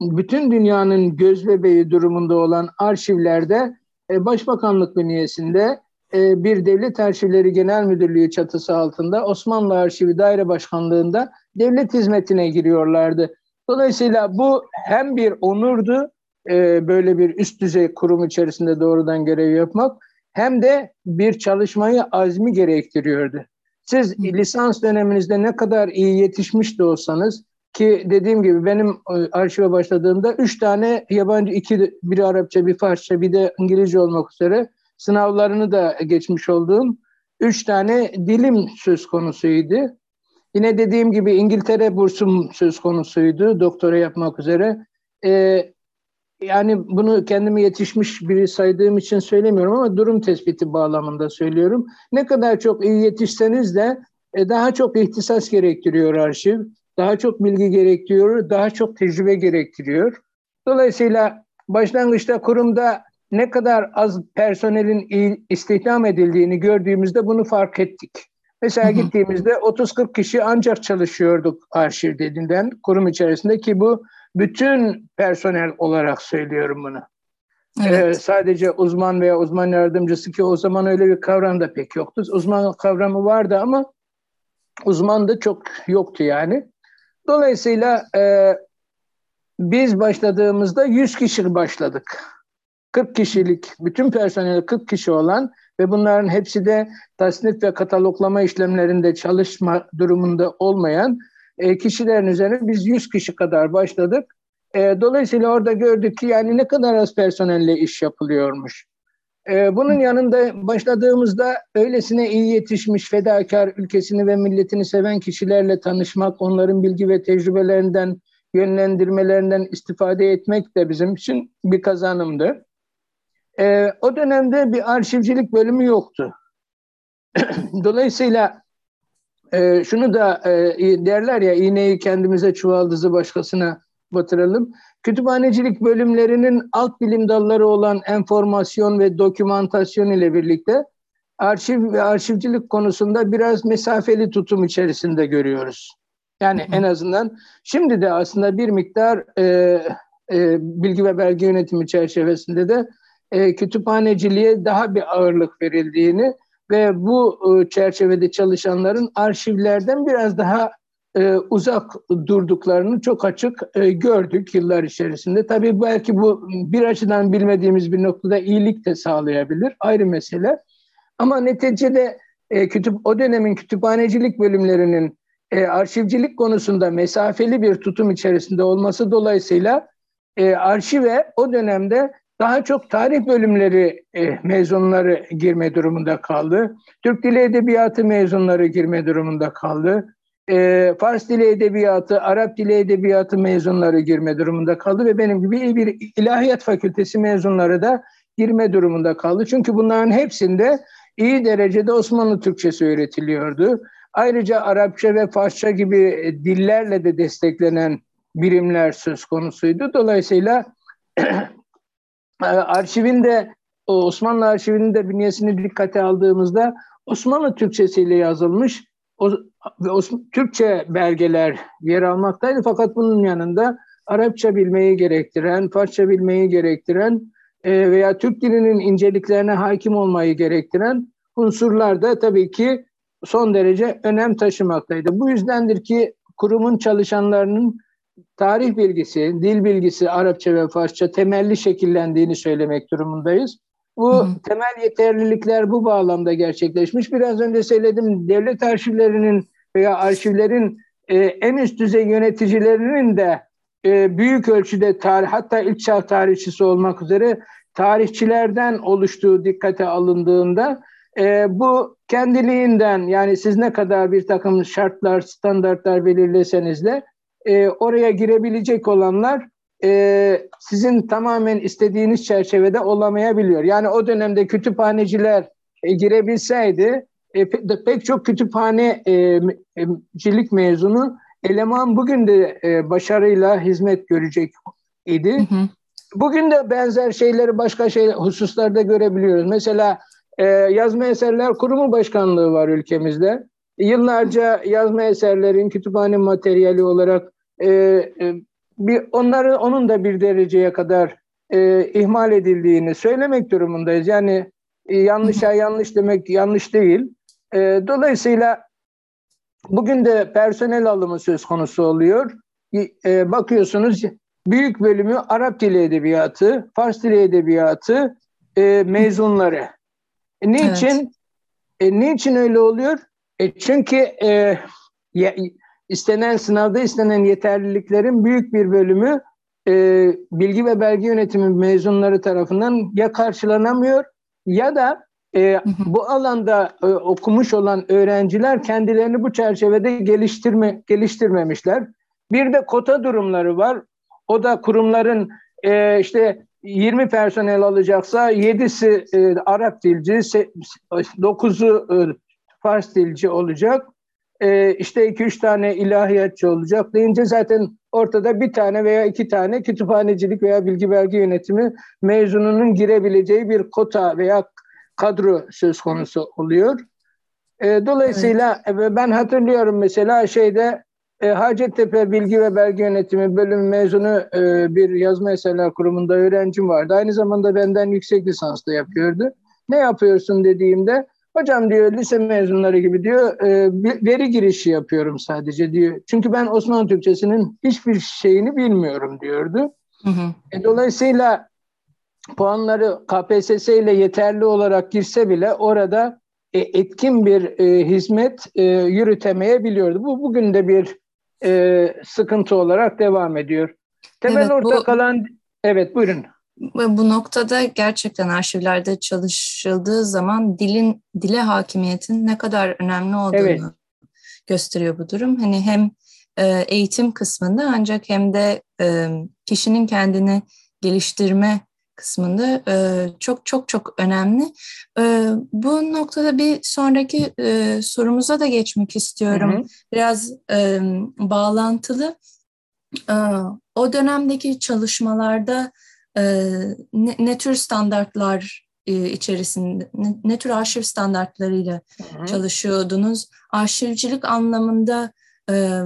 bütün dünyanın göz bebeği durumunda olan arşivlerde e, Başbakanlık bünyesinde e, bir Devlet Arşivleri Genel Müdürlüğü çatısı altında Osmanlı Arşivi Daire Başkanlığı'nda devlet hizmetine giriyorlardı. Dolayısıyla bu hem bir onurdu, e, böyle bir üst düzey kurum içerisinde doğrudan görev yapmak, hem de bir çalışmayı azmi gerektiriyordu. Siz lisans döneminizde ne kadar iyi yetişmiş de olsanız, ki dediğim gibi benim e, arşive başladığımda üç tane yabancı, iki bir Arapça, bir Farsça, bir de İngilizce olmak üzere sınavlarını da geçmiş olduğum üç tane dilim söz konusuydu. Yine dediğim gibi İngiltere bursum söz konusuydu doktora yapmak üzere. Ee, yani bunu kendimi yetişmiş biri saydığım için söylemiyorum ama durum tespiti bağlamında söylüyorum. Ne kadar çok iyi yetişseniz de e, daha çok ihtisas gerektiriyor arşiv daha çok bilgi gerektiriyor, daha çok tecrübe gerektiriyor. Dolayısıyla başlangıçta kurumda ne kadar az personelin istihdam edildiğini gördüğümüzde bunu fark ettik. Mesela gittiğimizde 30-40 kişi ancak çalışıyorduk arşiv dediğinden kurum içerisinde ki bu bütün personel olarak söylüyorum bunu. Evet. Ee, sadece uzman veya uzman yardımcısı ki o zaman öyle bir kavram da pek yoktu. Uzman kavramı vardı ama uzman da çok yoktu yani. Dolayısıyla e, biz başladığımızda 100 kişi başladık. 40 kişilik, bütün personeli 40 kişi olan ve bunların hepsi de tasnif ve kataloglama işlemlerinde çalışma durumunda olmayan e, kişilerin üzerine biz 100 kişi kadar başladık. E, dolayısıyla orada gördük ki yani ne kadar az personelle iş yapılıyormuş. E, bunun yanında başladığımızda öylesine iyi yetişmiş fedakar ülkesini ve milletini seven kişilerle tanışmak, onların bilgi ve tecrübelerinden, yönlendirmelerinden istifade etmek de bizim için bir kazanımdı. E, o dönemde bir arşivcilik bölümü yoktu. Dolayısıyla e, şunu da e, derler ya iğneyi kendimize çuvaldızı başkasına batıralım. Kütüphanecilik bölümlerinin alt bilim dalları olan enformasyon ve dokümantasyon ile birlikte arşiv ve arşivcilik konusunda biraz mesafeli tutum içerisinde görüyoruz. Yani en azından şimdi de aslında bir miktar e, e, bilgi ve belge yönetimi çerçevesinde de e, kütüphaneciliğe daha bir ağırlık verildiğini ve bu e, çerçevede çalışanların arşivlerden biraz daha e, uzak durduklarını çok açık e, gördük yıllar içerisinde. Tabii belki bu bir açıdan bilmediğimiz bir noktada iyilik de sağlayabilir. Ayrı mesele. Ama neticede e, kütüp o dönemin kütüphanecilik bölümlerinin e, arşivcilik konusunda mesafeli bir tutum içerisinde olması dolayısıyla e, arşive o dönemde daha çok tarih bölümleri e, mezunları girme durumunda kaldı. Türk Dili Edebiyatı mezunları girme durumunda kaldı. E, Fars Dili Edebiyatı, Arap Dili Edebiyatı mezunları girme durumunda kaldı ve benim gibi bir ilahiyat fakültesi mezunları da girme durumunda kaldı. Çünkü bunların hepsinde iyi derecede Osmanlı Türkçesi öğretiliyordu. Ayrıca Arapça ve Farsça gibi dillerle de desteklenen birimler söz konusuydu. Dolayısıyla arşivinde Osmanlı arşivinde bünyesini dikkate aldığımızda Osmanlı Türkçesiyle yazılmış o, ve Osman, Türkçe belgeler yer almaktaydı. Fakat bunun yanında Arapça bilmeyi gerektiren, Farsça bilmeyi gerektiren e, veya Türk dilinin inceliklerine hakim olmayı gerektiren unsurlar da tabii ki son derece önem taşımaktaydı. Bu yüzdendir ki kurumun çalışanlarının tarih bilgisi, dil bilgisi Arapça ve Farsça temelli şekillendiğini söylemek durumundayız. Bu temel yeterlilikler bu bağlamda gerçekleşmiş. Biraz önce söyledim devlet arşivlerinin veya arşivlerin e, en üst düzey yöneticilerinin de e, büyük ölçüde tarih hatta ilk çağ tarihçisi olmak üzere tarihçilerden oluştuğu dikkate alındığında e, bu kendiliğinden yani siz ne kadar bir takım şartlar, standartlar belirleseniz de e, oraya girebilecek olanlar e, sizin tamamen istediğiniz çerçevede olamayabiliyor. Yani o dönemde kütüphaneciler e, girebilseydi e, pe, pek çok kütüphanecilik mezunu eleman bugün de e, başarıyla hizmet görecek idi. Hı hı. Bugün de benzer şeyleri başka şey hususlarda görebiliyoruz. Mesela e, yazma eserler kurumu başkanlığı var ülkemizde. Yıllarca yazma eserlerin kütüphane materyali olarak e, e, bir onları onun da bir dereceye kadar e, ihmal edildiğini söylemek durumundayız. Yani e, yanlışa yanlış demek yanlış değil. E, dolayısıyla bugün de personel alımı söz konusu oluyor. E, bakıyorsunuz büyük bölümü Arap dili edebiyatı, Fars dili edebiyatı e, mezunları. E, niçin? Evet. E, niçin öyle oluyor? E, çünkü e, ya, istenen sınavda istenen yeterliliklerin büyük bir bölümü e, bilgi ve belge yönetimi mezunları tarafından ya karşılanamıyor ya da e, bu alanda e, okumuş olan öğrenciler kendilerini bu çerçevede geliştirme geliştirmemişler. Bir de kota durumları var. O da kurumların e, işte 20 personel alacaksa 7'si e, Arap dilci, 9'u e, Fars dilci olacak. E, işte 2-3 tane ilahiyatçı olacak deyince zaten ortada bir tane veya iki tane kütüphanecilik veya bilgi belge yönetimi mezununun girebileceği bir kota veya kadro söz konusu oluyor. E, dolayısıyla evet. ben hatırlıyorum mesela şeyde e, Hacettepe Bilgi ve Belge Yönetimi bölüm mezunu e, bir yazma eserler kurumunda öğrencim vardı. Aynı zamanda benden yüksek lisans da yapıyordu. Ne yapıyorsun dediğimde hocam diyor lise mezunları gibi diyor e, veri girişi yapıyorum sadece diyor. Çünkü ben Osmanlı Türkçesinin hiçbir şeyini bilmiyorum diyordu. Hı hı. E, dolayısıyla puanları KPSS ile yeterli olarak girse bile orada e, etkin bir e, hizmet e, yürütemeyebiliyordu. Bu bugün de bir e, sıkıntı olarak devam ediyor. Temel evet, ortak bu, alan evet buyurun. Bu noktada gerçekten arşivlerde çalışıldığı zaman dilin dile hakimiyetin ne kadar önemli olduğunu evet. gösteriyor bu durum. Hani hem e, eğitim kısmında ancak hem de e, kişinin kendini geliştirme kısmında e, çok çok çok önemli. Bu noktada bir sonraki sorumuza da geçmek istiyorum. Hı hı. Biraz bağlantılı. O dönemdeki çalışmalarda ne, ne tür standartlar e, içerisinde, ne, ne tür arşiv standartlarıyla hı hı. çalışıyordunuz? Arşivcilik anlamında e,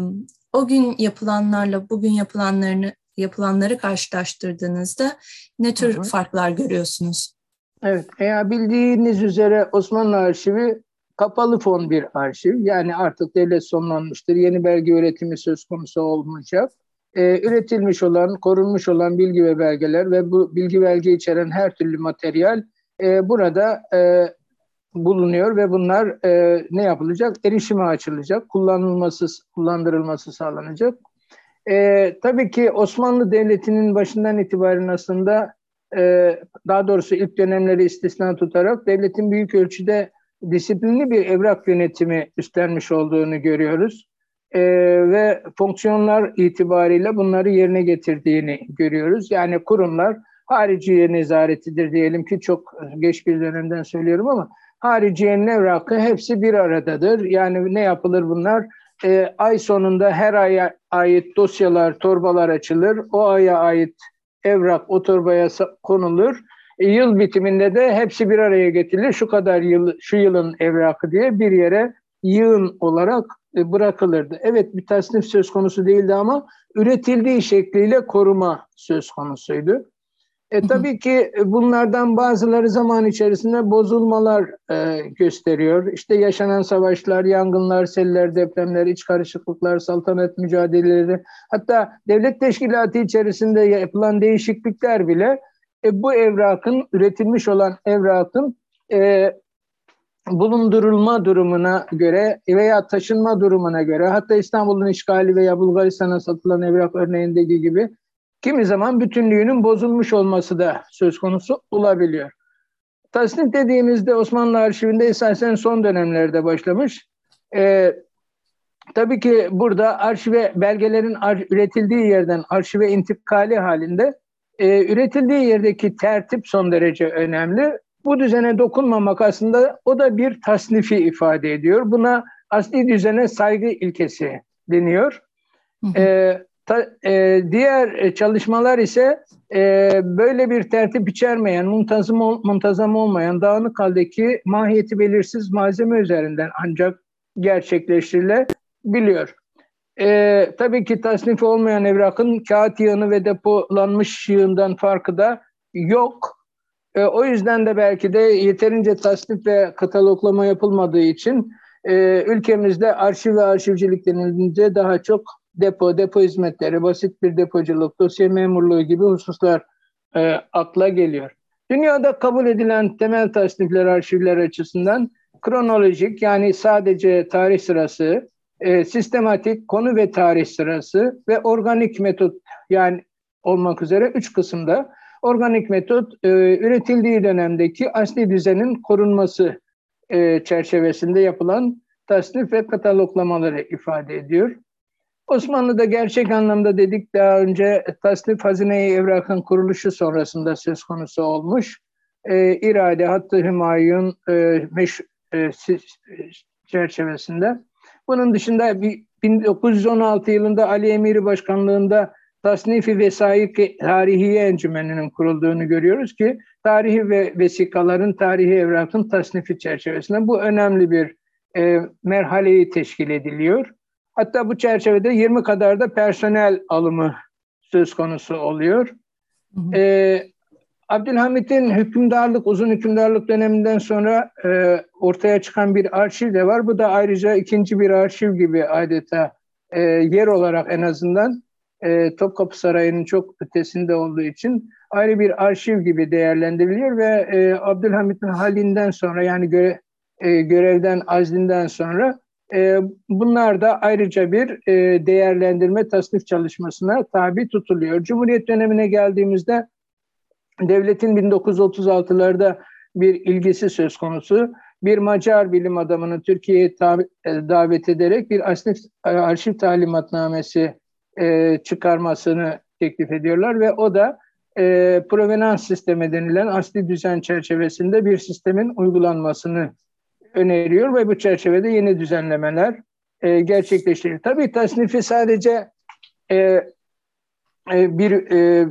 o gün yapılanlarla bugün yapılanlarını yapılanları karşılaştırdığınızda ne tür hı hı. farklar görüyorsunuz? Evet, eğer bildiğiniz üzere Osmanlı Arşivi kapalı fon bir arşiv. Yani artık devlet sonlanmıştır. Yeni belge üretimi söz konusu olmayacak. Ee, üretilmiş olan, korunmuş olan bilgi ve belgeler ve bu bilgi belge içeren her türlü materyal e, burada e, bulunuyor ve bunlar e, ne yapılacak? Erişime açılacak, kullanılması, kullandırılması sağlanacak. E, tabii ki Osmanlı Devleti'nin başından itibaren aslında e, daha doğrusu ilk dönemleri istisna tutarak devletin büyük ölçüde disiplinli bir evrak yönetimi üstlenmiş olduğunu görüyoruz. E, ve fonksiyonlar itibariyle bunları yerine getirdiğini görüyoruz. Yani kurumlar hariciye nezaretidir diyelim ki çok geç bir dönemden söylüyorum ama hariciyenin evrakı hepsi bir aradadır. Yani ne yapılır bunlar? E, ay sonunda her aya ait dosyalar, torbalar açılır. O aya ait evrak o torbaya konulur. E, yıl bitiminde de hepsi bir araya getirilir. Şu kadar yıl, şu yılın evrakı diye bir yere yığın olarak bırakılırdı. Evet bir tasnif söz konusu değildi ama üretildiği şekliyle koruma söz konusuydu. E, tabii ki e, bunlardan bazıları zaman içerisinde bozulmalar e, gösteriyor. İşte yaşanan savaşlar, yangınlar, seller, depremler, iç karışıklıklar, saltanat mücadeleleri, hatta devlet teşkilatı içerisinde yapılan değişiklikler bile e, bu evrakın, üretilmiş olan evrakın e, bulundurulma durumuna göre veya taşınma durumuna göre, hatta İstanbul'un işgali veya Bulgaristan'a satılan evrak örneğindeki gibi kimi zaman bütünlüğünün bozulmuş olması da söz konusu olabiliyor. Tasnif dediğimizde Osmanlı arşivinde esasen son dönemlerde başlamış. Ee, tabii ki burada arşive belgelerin ar- üretildiği yerden arşive intikali halinde e, üretildiği yerdeki tertip son derece önemli. Bu düzene dokunmamak aslında o da bir tasnifi ifade ediyor. Buna asli düzene saygı ilkesi deniyor. Hı hı. E, Ta, e, diğer çalışmalar ise e, böyle bir tertip içermeyen, muntazam, ol, muntazam olmayan dağınık haldeki mahiyeti belirsiz malzeme üzerinden ancak gerçekleştirilebiliyor. E, tabii ki tasnif olmayan evrakın kağıt yığını ve depolanmış yığından farkı da yok. E, o yüzden de belki de yeterince tasnif ve kataloglama yapılmadığı için e, ülkemizde arşiv ve arşivcilik denilince daha çok depo, depo hizmetleri, basit bir depoculuk, dosya memurluğu gibi hususlar e, akla geliyor. Dünyada kabul edilen temel tasnifler arşivler açısından kronolojik yani sadece tarih sırası, e, sistematik konu ve tarih sırası ve organik metot yani olmak üzere üç kısımda organik metot e, üretildiği dönemdeki asli düzenin korunması e, çerçevesinde yapılan tasnif ve kataloglamaları ifade ediyor. Osmanlı'da gerçek anlamda dedik daha önce tasnif hazine-i evrakın kuruluşu sonrasında söz konusu olmuş. E, irade, hattı hümayun e, meş, e, çerçevesinde. Bunun dışında 1916 yılında Ali Emiri Başkanlığında Tasnifi Vesayik Tarihiye Encümeni'nin kurulduğunu görüyoruz ki tarihi ve vesikaların, tarihi evrakın tasnifi çerçevesinde bu önemli bir e, merhaleyi teşkil ediliyor. Hatta bu çerçevede 20 kadar da personel alımı söz konusu oluyor. Hı hı. Ee, Abdülhamit'in hükümdarlık, uzun hükümdarlık döneminden sonra e, ortaya çıkan bir arşiv de var. Bu da ayrıca ikinci bir arşiv gibi adeta e, yer olarak en azından e, Topkapı Sarayı'nın çok ötesinde olduğu için ayrı bir arşiv gibi değerlendiriliyor ve e, Abdülhamit'in halinden sonra yani göre, e, görevden azlinden sonra e, bunlar da ayrıca bir e, değerlendirme tasnif çalışmasına tabi tutuluyor. Cumhuriyet dönemine geldiğimizde devletin 1936'larda bir ilgisi söz konusu. Bir Macar bilim adamını Türkiye'ye e, davet ederek bir arşiv, arşiv talimatnamesi e, çıkarmasını teklif ediyorlar ve o da e, provenans sistemi denilen asli düzen çerçevesinde bir sistemin uygulanmasını öneriyor ve bu çerçevede yeni düzenlemeler e, gerçekleştiriyor. Tabii tasnifi sadece e, e, bir e,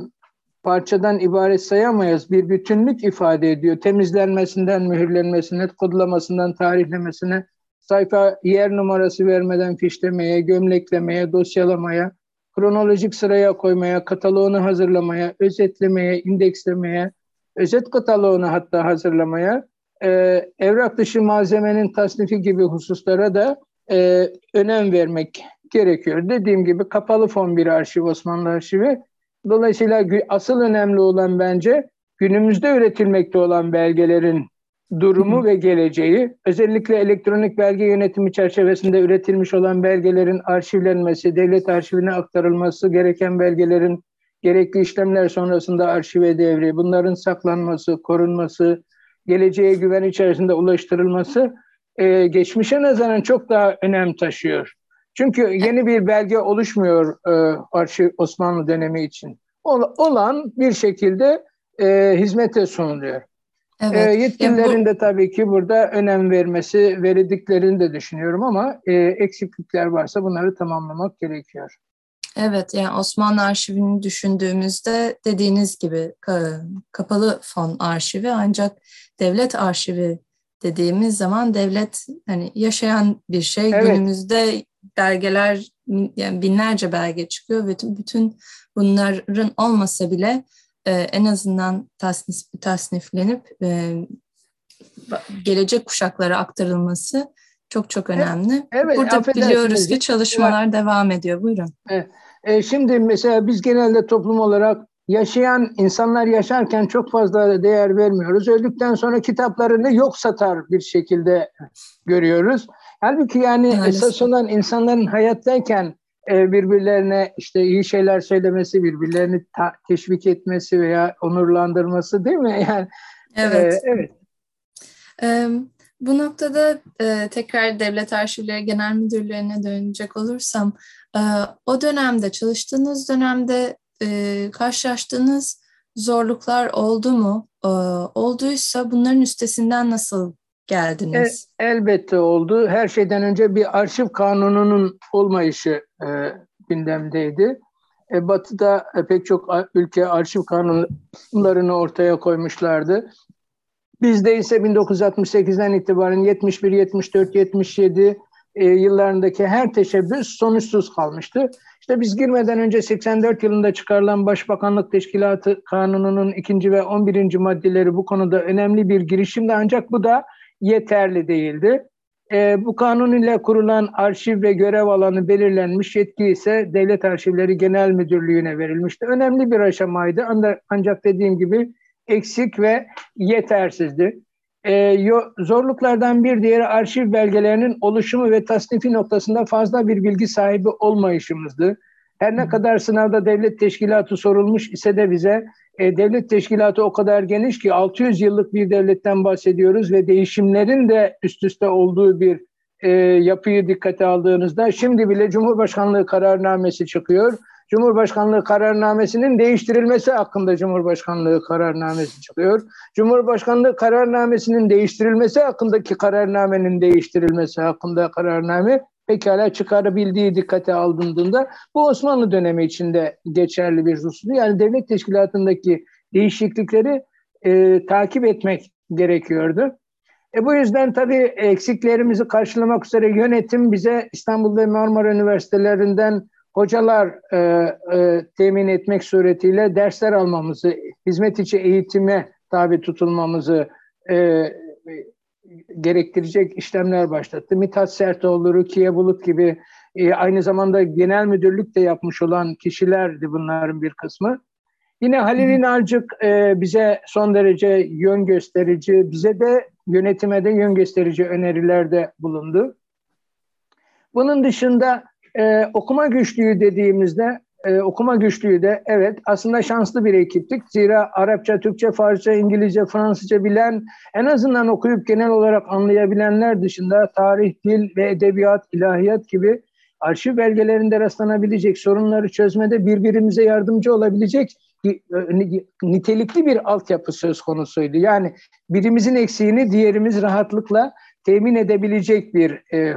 parçadan ibaret sayamayız. Bir bütünlük ifade ediyor. Temizlenmesinden, mühürlenmesine, kodlamasından, tarihlemesine, sayfa yer numarası vermeden fişlemeye, gömleklemeye, dosyalamaya, kronolojik sıraya koymaya, kataloğunu hazırlamaya, özetlemeye, indekslemeye, özet kataloğunu hatta hazırlamaya e, evrak dışı malzemenin tasnifi gibi hususlara da e, önem vermek gerekiyor. Dediğim gibi kapalı fon bir arşiv Osmanlı arşivi. Dolayısıyla asıl önemli olan bence günümüzde üretilmekte olan belgelerin durumu Hı. ve geleceği, özellikle elektronik belge yönetimi çerçevesinde üretilmiş olan belgelerin arşivlenmesi, devlet arşivine aktarılması, gereken belgelerin gerekli işlemler sonrasında arşive devri, bunların saklanması, korunması, geleceğe güven içerisinde ulaştırılması e, geçmişe nazaran çok daha önem taşıyor. Çünkü yeni bir belge oluşmuyor e, arşiv Osmanlı dönemi için. olan bir şekilde e, hizmete sunuluyor. Evet. E, yetkililerin de tabii ki burada önem vermesi, verildiklerini de düşünüyorum ama e, eksiklikler varsa bunları tamamlamak gerekiyor. Evet, yani Osmanlı arşivini düşündüğümüzde dediğiniz gibi kapalı fon arşivi ancak devlet arşivi dediğimiz zaman devlet hani yaşayan bir şey. Evet. Günümüzde belgeler yani binlerce belge çıkıyor ve bütün bunların olmasa bile e, en azından tasnif, tasniflenip e, gelecek kuşaklara aktarılması çok çok önemli. Evet, Burada biliyoruz ki çalışmalar devam ediyor. Buyurun. Evet. E, şimdi mesela biz genelde toplum olarak yaşayan insanlar yaşarken çok fazla değer vermiyoruz. Öldükten sonra kitaplarını yok satar bir şekilde görüyoruz. Halbuki yani Maalesef. esas olan insanların hayattayken e, birbirlerine işte iyi şeyler söylemesi, birbirlerini ta- teşvik etmesi veya onurlandırması değil mi? Yani Evet. E, evet. E, bu noktada e, tekrar Devlet Arşivleri Genel Müdürlüğü'ne dönecek olursam, e, o dönemde çalıştığınız dönemde e, karşılaştığınız zorluklar oldu mu? E, olduysa bunların üstesinden nasıl geldiniz? E, elbette oldu. Her şeyden önce bir arşiv kanununun olmayışı e, gündemdeydi. E, Batı'da e, pek çok ülke arşiv kanunlarını ortaya koymuşlardı. Bizde ise 1968'den itibaren 71, 74, 77 e, yıllarındaki her teşebbüs sonuçsuz kalmıştı. İşte biz girmeden önce 84 yılında çıkarılan Başbakanlık Teşkilatı Kanunu'nun ikinci ve 11. maddeleri bu konuda önemli bir girişimdi ancak bu da yeterli değildi. E, bu kanun ile kurulan arşiv ve görev alanı belirlenmiş yetki ise Devlet Arşivleri Genel Müdürlüğü'ne verilmişti. Önemli bir aşamaydı ancak dediğim gibi eksik ve yetersizdi. E, zorluklardan bir diğeri arşiv belgelerinin oluşumu ve tasnifi noktasında fazla bir bilgi sahibi olmayışımızdı. Her ne kadar sınavda devlet teşkilatı sorulmuş ise de bize e, devlet teşkilatı o kadar geniş ki 600 yıllık bir devletten bahsediyoruz ve değişimlerin de üst üste olduğu bir e, yapıyı dikkate aldığınızda şimdi bile Cumhurbaşkanlığı kararnamesi çıkıyor. Cumhurbaşkanlığı kararnamesinin değiştirilmesi hakkında Cumhurbaşkanlığı kararnamesi çıkıyor. Cumhurbaşkanlığı kararnamesinin değiştirilmesi hakkındaki kararnamenin değiştirilmesi hakkında kararname pekala çıkarabildiği dikkate alındığında bu Osmanlı dönemi içinde geçerli bir husus. Yani devlet teşkilatındaki değişiklikleri e, takip etmek gerekiyordu. E bu yüzden tabii eksiklerimizi karşılamak üzere yönetim bize İstanbul ve Marmara Üniversitelerinden hocalar e, e, temin etmek suretiyle dersler almamızı, hizmet içi eğitime tabi tutulmamızı e, gerektirecek işlemler başlattı. Mithat Sertoğlu, Rukiye Bulut gibi e, aynı zamanda genel müdürlük de yapmış olan kişilerdi bunların bir kısmı. Yine Halil İnalcık e, bize son derece yön gösterici, bize de yönetime de yön gösterici önerilerde bulundu. Bunun dışında e, okuma güçlüğü dediğimizde e, okuma güçlüğü de evet aslında şanslı bir ekiptik. Zira Arapça, Türkçe, Farsça, İngilizce, Fransızca bilen en azından okuyup genel olarak anlayabilenler dışında tarih, dil ve edebiyat, ilahiyat gibi arşiv belgelerinde rastlanabilecek sorunları çözmede birbirimize yardımcı olabilecek e, nitelikli bir altyapı söz konusuydu. Yani birimizin eksiğini diğerimiz rahatlıkla temin edebilecek bir e,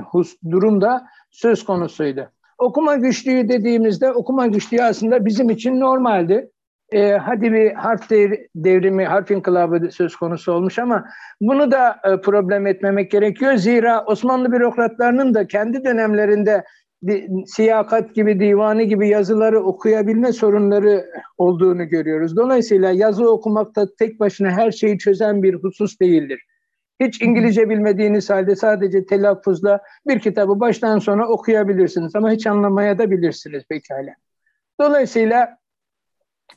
durumda söz konusuydu. Okuma güçlüğü dediğimizde okuma güçlüğü aslında bizim için normaldi. E, hadi bir harf devrimi, harf inkılabı söz konusu olmuş ama bunu da e, problem etmemek gerekiyor. Zira Osmanlı bürokratlarının da kendi dönemlerinde siyakat gibi, divanı gibi yazıları okuyabilme sorunları olduğunu görüyoruz. Dolayısıyla yazı okumakta tek başına her şeyi çözen bir husus değildir. Hiç İngilizce bilmediğiniz halde sadece telaffuzla bir kitabı baştan sona okuyabilirsiniz ama hiç anlamaya da bilirsiniz pekala. Dolayısıyla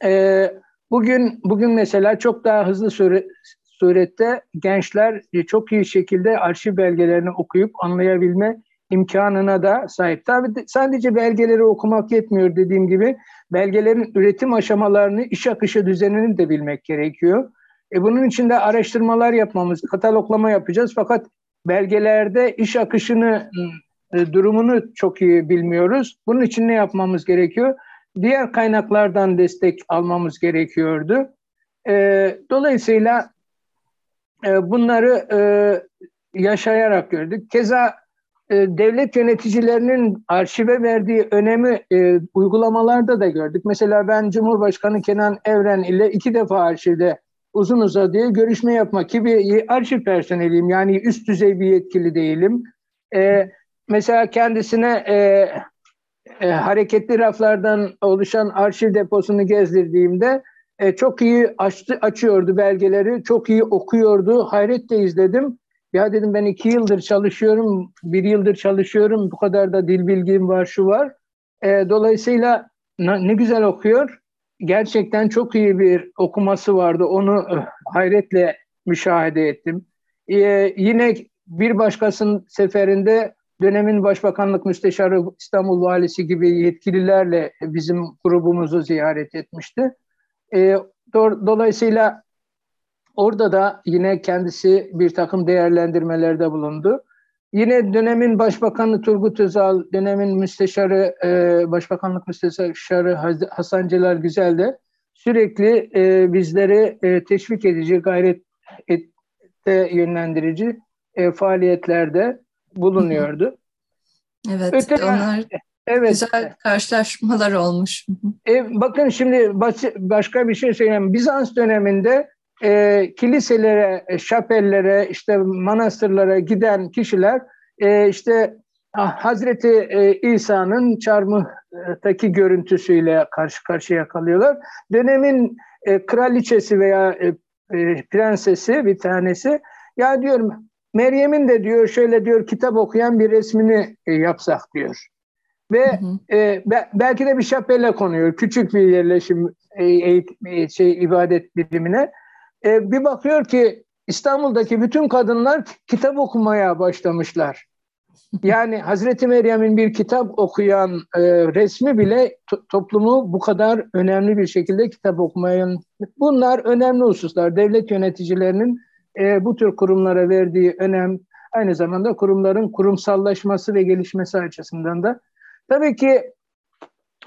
e, bugün bugün mesela çok daha hızlı süre, surette gençler çok iyi şekilde arşiv belgelerini okuyup anlayabilme imkanına da sahip. Tabii sadece belgeleri okumak yetmiyor dediğim gibi. Belgelerin üretim aşamalarını, iş akışı düzenini de bilmek gerekiyor. E bunun için de araştırmalar yapmamız, kataloglama yapacağız. Fakat belgelerde iş akışını, e, durumunu çok iyi bilmiyoruz. Bunun için ne yapmamız gerekiyor? Diğer kaynaklardan destek almamız gerekiyordu. E, dolayısıyla e, bunları e, yaşayarak gördük. Keza e, devlet yöneticilerinin arşive verdiği önemi e, uygulamalarda da gördük. Mesela ben Cumhurbaşkanı Kenan Evren ile iki defa arşivde uzun uzadıya görüşme yapmak ki bir arşiv personeliyim yani üst düzey bir yetkili değilim. E, mesela kendisine e, e, hareketli raflardan oluşan arşiv deposunu gezdirdiğimde e, çok iyi açtı, açıyordu belgeleri, çok iyi okuyordu, hayretle izledim. Ya dedim ben iki yıldır çalışıyorum, bir yıldır çalışıyorum, bu kadar da dil bilgim var, şu var. E, dolayısıyla ne, güzel okuyor. Gerçekten çok iyi bir okuması vardı, onu e, hayretle müşahede ettim. E, yine bir başkasının seferinde dönemin Başbakanlık Müsteşarı İstanbul Valisi gibi yetkililerle bizim grubumuzu ziyaret etmişti. E, do, dolayısıyla orada da yine kendisi bir takım değerlendirmelerde bulundu. Yine dönemin Başbakanı Turgut Özal, dönemin Müsteşarı, e, Başbakanlık Müsteşarı Hasan Celal Güzel de sürekli e, bizleri e, teşvik edici, gayret ette yönlendirici e, faaliyetlerde bulunuyordu. Evet, Öte, onlar evet. güzel karşılaşmalar olmuş. E, bakın şimdi başka bir şey söyleyeyim. Bizans döneminde e, kiliselere, e, şapellere, işte manastırlara giden kişiler e, işte ah, Hazreti e, İsa'nın çarmıhtaki görüntüsüyle karşı karşıya kalıyorlar. Dönemin e, kraliçesi veya e, e, prensesi bir tanesi ya diyorum Meryem'in de diyor şöyle diyor kitap okuyan bir resmini e, yapsak diyor. Ve hı hı. E, be, belki de bir şapelle konuyor. Küçük bir yerleşim e, e, şey ibadet birimine. E, bir bakıyor ki İstanbul'daki bütün kadınlar kitap okumaya başlamışlar. Yani Hazreti Meryem'in bir kitap okuyan e, resmi bile to- toplumu bu kadar önemli bir şekilde kitap okumayan. Bunlar önemli hususlar. Devlet yöneticilerinin e, bu tür kurumlara verdiği önem aynı zamanda kurumların kurumsallaşması ve gelişmesi açısından da. Tabii ki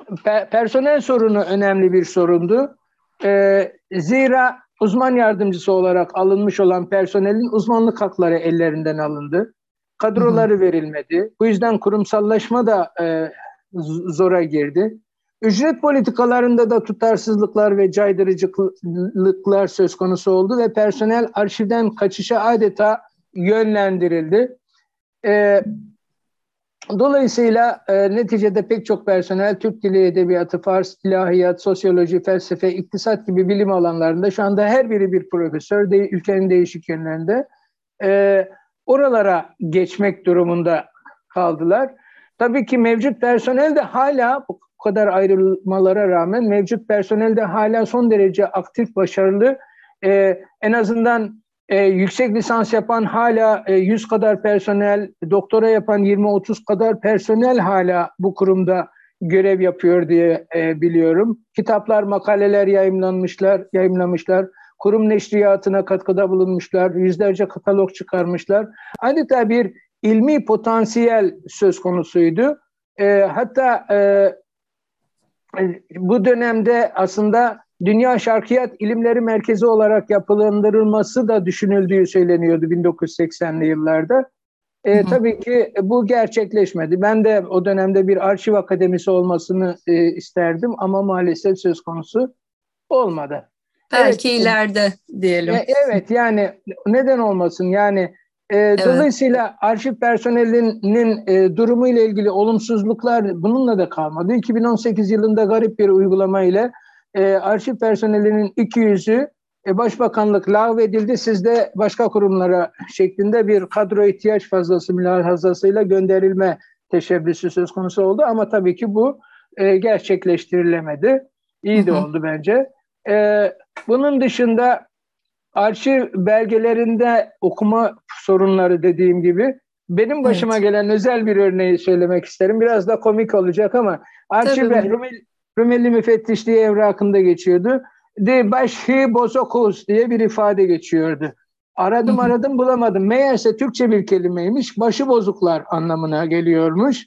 pe- personel sorunu önemli bir sorundu. E, zira uzman yardımcısı olarak alınmış olan personelin uzmanlık hakları ellerinden alındı. Kadroları hı hı. verilmedi. Bu yüzden kurumsallaşma da e, zora girdi. Ücret politikalarında da tutarsızlıklar ve caydırıcılıklar söz konusu oldu ve personel arşivden kaçışa adeta yönlendirildi. E, dolayısıyla e, neticede pek çok personel Türk Dili Edebiyatı, Fars, İlahiyat, Sosyoloji, Felsefe, İktisat gibi bilim alanlarında şu anda her biri bir profesör de, ülkenin değişik yönlerinde e, oralara geçmek durumunda kaldılar. Tabii ki mevcut personel de hala kadar ayrılmalara rağmen mevcut personel de hala son derece aktif, başarılı. Ee, en azından e, yüksek lisans yapan hala e, 100 kadar personel, doktora yapan 20-30 kadar personel hala bu kurumda görev yapıyor diye e, biliyorum. Kitaplar, makaleler yayınlanmışlar, yayınlamışlar. Kurum neşriyatına katkıda bulunmuşlar, yüzlerce katalog çıkarmışlar. Adeta bir ilmi potansiyel söz konusuydu. E, hatta e, bu dönemde aslında Dünya Şarkiyat İlimleri Merkezi olarak yapılandırılması da düşünüldüğü söyleniyordu 1980'li yıllarda. E, tabii ki bu gerçekleşmedi. Ben de o dönemde bir arşiv akademisi olmasını e, isterdim ama maalesef söz konusu olmadı. Belki evet, ileride diyelim. E, evet yani neden olmasın yani e, evet. Dolayısıyla arşiv personelinin e, durumu ile ilgili olumsuzluklar bununla da kalmadı. 2018 yılında garip bir uygulama ile e, arşiv personelinin 200'ü e, başbakanlık lağvedildi. Siz de başka kurumlara şeklinde bir kadro ihtiyaç fazlası mülahazasıyla gönderilme teşebbüsü söz konusu oldu. Ama tabii ki bu e, gerçekleştirilemedi. İyi de oldu bence. E, bunun dışında arşiv belgelerinde okuma sorunları dediğim gibi benim başıma evet. gelen özel bir örneği söylemek isterim. Biraz da komik olacak ama arşiv Rumeli, Rumeli müfettişliği evrakında geçiyordu. De başhi bozokus diye bir ifade geçiyordu. Aradım aradım bulamadım. Meğerse Türkçe bir kelimeymiş. Başı bozuklar anlamına geliyormuş.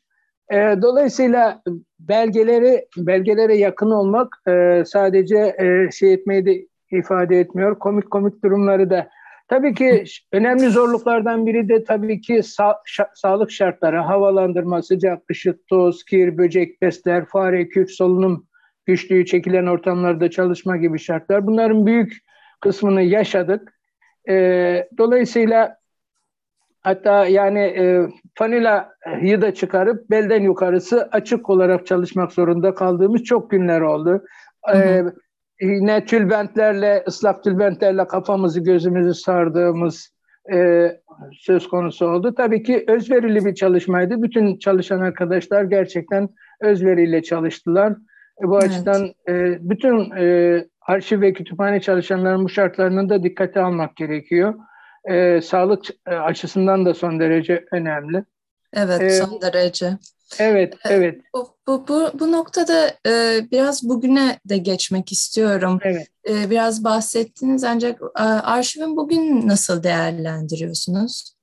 E, dolayısıyla belgeleri belgelere yakın olmak e, sadece e, şey etmeyi de ifade etmiyor. Komik komik durumları da. Tabii ki önemli zorluklardan biri de tabii ki sa- sağlık şartları, havalandırma, sıcak, ışık, toz, kir, böcek, pesler, fare, küf, solunum güçlüğü çekilen ortamlarda çalışma gibi şartlar. Bunların büyük kısmını yaşadık. E, dolayısıyla hatta yani e, fanilayı da çıkarıp belden yukarısı açık olarak çalışmak zorunda kaldığımız çok günler oldu. Hı hı. E, yine tülbentlerle, ıslak tülbentlerle kafamızı gözümüzü sardığımız e, söz konusu oldu. Tabii ki özverili bir çalışmaydı. Bütün çalışan arkadaşlar gerçekten özveriyle çalıştılar. E, bu evet. açıdan e, bütün e, arşiv ve kütüphane çalışanların bu şartlarını da dikkate almak gerekiyor. E, sağlık e, açısından da son derece önemli. Evet, ee, son derece. Evet, e, evet. Bu, bu, bu, bu noktada e, biraz bugüne de geçmek istiyorum. Evet. E, biraz bahsettiniz ancak e, arşivin bugün nasıl değerlendiriyorsunuz?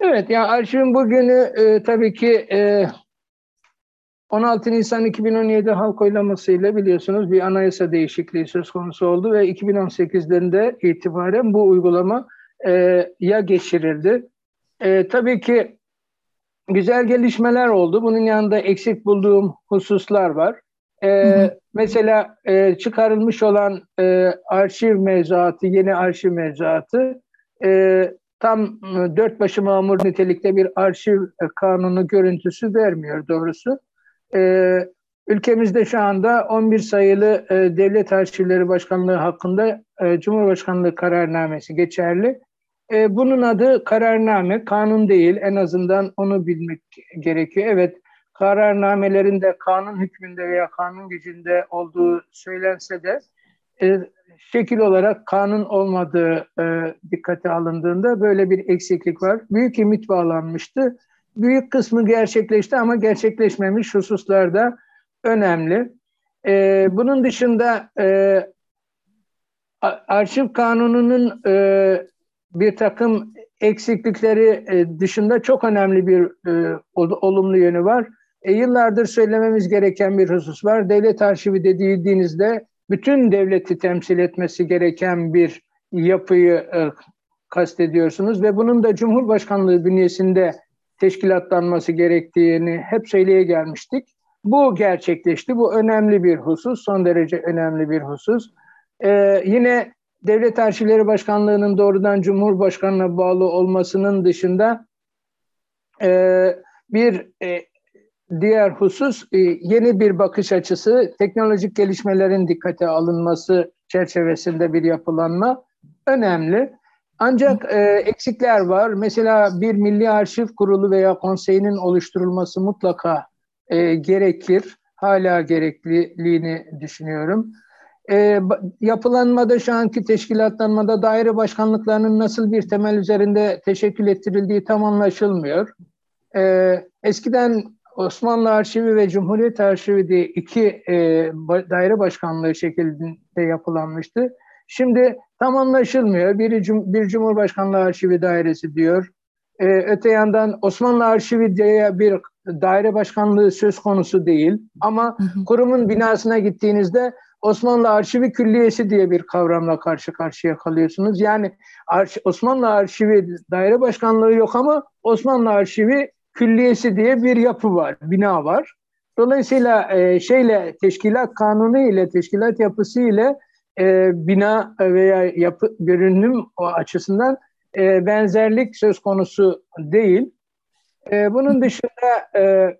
Evet, yani arşivin bugünü e, tabii ki e, 16 Nisan 2017 halk oylamasıyla biliyorsunuz bir anayasa değişikliği söz konusu oldu ve 2018'den itibaren bu uygulama e, ya geçirildi. E, tabii ki güzel gelişmeler oldu. Bunun yanında eksik bulduğum hususlar var. E, hı. Mesela e, çıkarılmış olan e, arşiv mevzuatı, yeni arşiv mevzuatı e, tam e, dört başı mamur nitelikte bir arşiv kanunu görüntüsü vermiyor doğrusu. E, ülkemizde şu anda 11 sayılı e, Devlet Arşivleri Başkanlığı hakkında e, Cumhurbaşkanlığı kararnamesi geçerli. E, bunun adı kararname, kanun değil. En azından onu bilmek gerekiyor. Evet, kararnamelerinde kanun hükmünde veya kanun gücünde olduğu söylense de e, şekil olarak kanun olmadığı e, dikkate alındığında böyle bir eksiklik var. Büyük ümit bağlanmıştı büyük kısmı gerçekleşti ama gerçekleşmemiş hususlar da önemli. E, bunun dışında e, arşiv kanununun e, bir takım eksiklikleri e, dışında çok önemli bir e, olumlu yönü var. E, yıllardır söylememiz gereken bir husus var. Devlet arşivi dediğinizde bütün devleti temsil etmesi gereken bir yapıyı e, kastediyorsunuz ve bunun da Cumhurbaşkanlığı bünyesinde teşkilatlanması gerektiğini hep söyleye gelmiştik. Bu gerçekleşti. Bu önemli bir husus, son derece önemli bir husus. Ee, yine Devlet Arşivleri Başkanlığı'nın doğrudan Cumhurbaşkanı'na bağlı olmasının dışında e, bir e, diğer husus e, yeni bir bakış açısı, teknolojik gelişmelerin dikkate alınması çerçevesinde bir yapılanma önemli. Ancak e, eksikler var. Mesela bir milli arşiv kurulu veya konseyinin oluşturulması mutlaka e, gerekir. Hala gerekliliğini düşünüyorum. E, yapılanmada şu anki teşkilatlanmada daire başkanlıklarının nasıl bir temel üzerinde teşekkül ettirildiği tam anlaşılmıyor. E, eskiden Osmanlı Arşivi ve Cumhuriyet Arşivi diye iki e, daire başkanlığı şeklinde yapılanmıştı. Şimdi tam anlaşılmıyor. Biri bir Cumhurbaşkanlığı Arşivi Dairesi diyor. Ee, öte yandan Osmanlı Arşivi diye bir daire başkanlığı söz konusu değil. Ama kurumun binasına gittiğinizde Osmanlı Arşivi Külliyesi diye bir kavramla karşı karşıya kalıyorsunuz. Yani Osmanlı Arşivi daire başkanlığı yok ama Osmanlı Arşivi Külliyesi diye bir yapı var, bina var. Dolayısıyla e, şeyle teşkilat kanunu ile teşkilat yapısı ile e, bina veya yapı görünüm açısından e, benzerlik söz konusu değil. E, bunun dışında e,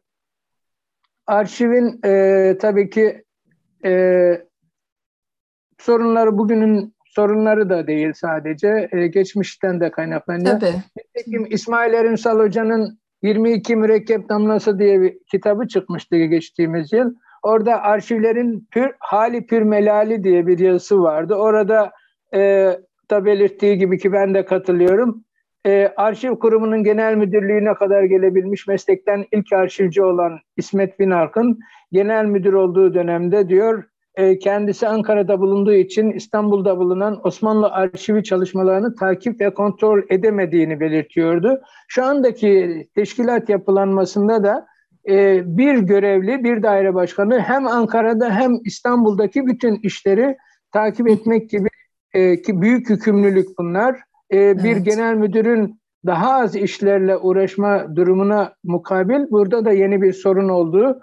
arşivin e, tabii ki e, sorunları bugünün sorunları da değil sadece. E, geçmişten de kaynaklanıyor. Tabii. Nitekim İsmail Erinsal Hoca'nın 22 Mürekkep Damlası diye bir kitabı çıkmıştı geçtiğimiz yıl. Orada arşivlerin pür, hali pür melali diye bir yazısı vardı. Orada e, da belirttiği gibi ki ben de katılıyorum. E, arşiv kurumunun genel müdürlüğüne kadar gelebilmiş meslekten ilk arşivci olan İsmet Binark'ın genel müdür olduğu dönemde diyor e, kendisi Ankara'da bulunduğu için İstanbul'da bulunan Osmanlı arşivi çalışmalarını takip ve kontrol edemediğini belirtiyordu. Şu andaki teşkilat yapılanmasında da e, bir görevli, bir daire başkanı hem Ankara'da hem İstanbul'daki bütün işleri takip etmek gibi e, ki büyük yükümlülük bunlar. E, bir evet. genel müdürün daha az işlerle uğraşma durumuna mukabil burada da yeni bir sorun olduğu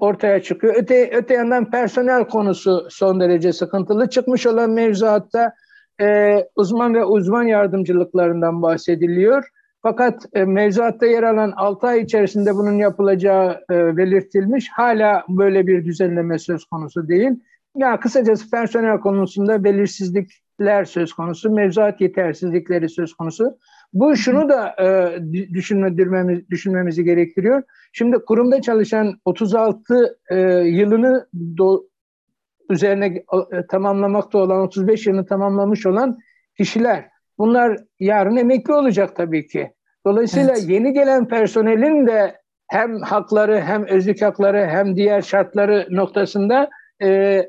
ortaya çıkıyor. Öte, öte yandan personel konusu son derece sıkıntılı. Çıkmış olan mevzuatta e, uzman ve uzman yardımcılıklarından bahsediliyor. Fakat e, mevzuatta yer alan 6 ay içerisinde bunun yapılacağı e, belirtilmiş. Hala böyle bir düzenleme söz konusu değil. Ya kısacası personel konusunda belirsizlikler söz konusu, mevzuat yetersizlikleri söz konusu. Bu şunu da e, düşünmemiz, düşünmemizi gerektiriyor. Şimdi kurumda çalışan 36 e, yılını do, üzerine e, tamamlamakta olan 35 yılını tamamlamış olan kişiler. Bunlar yarın emekli olacak tabii ki. Dolayısıyla evet. yeni gelen personelin de hem hakları hem özlük hakları hem diğer şartları noktasında e,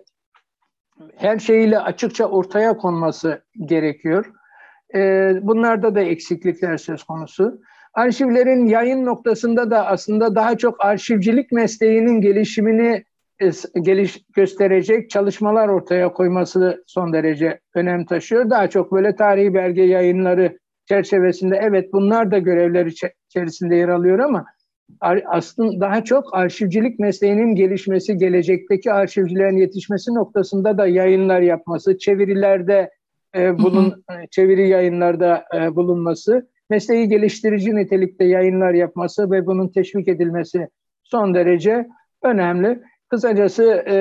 her şeyiyle açıkça ortaya konması gerekiyor. E, bunlarda da eksiklikler söz konusu. Arşivlerin yayın noktasında da aslında daha çok arşivcilik mesleğinin gelişimini e, geliş gösterecek çalışmalar ortaya koyması son derece önem taşıyor. Daha çok böyle tarihi belge yayınları çerçevesinde evet bunlar da görevler içerisinde yer alıyor ama aslında daha çok arşivcilik mesleğinin gelişmesi, gelecekteki arşivcilerin yetişmesi noktasında da yayınlar yapması, çevirilerde e, bulun e, çeviri yayınlarda e, bulunması, mesleği geliştirici nitelikte yayınlar yapması ve bunun teşvik edilmesi son derece önemli. Kısacası e,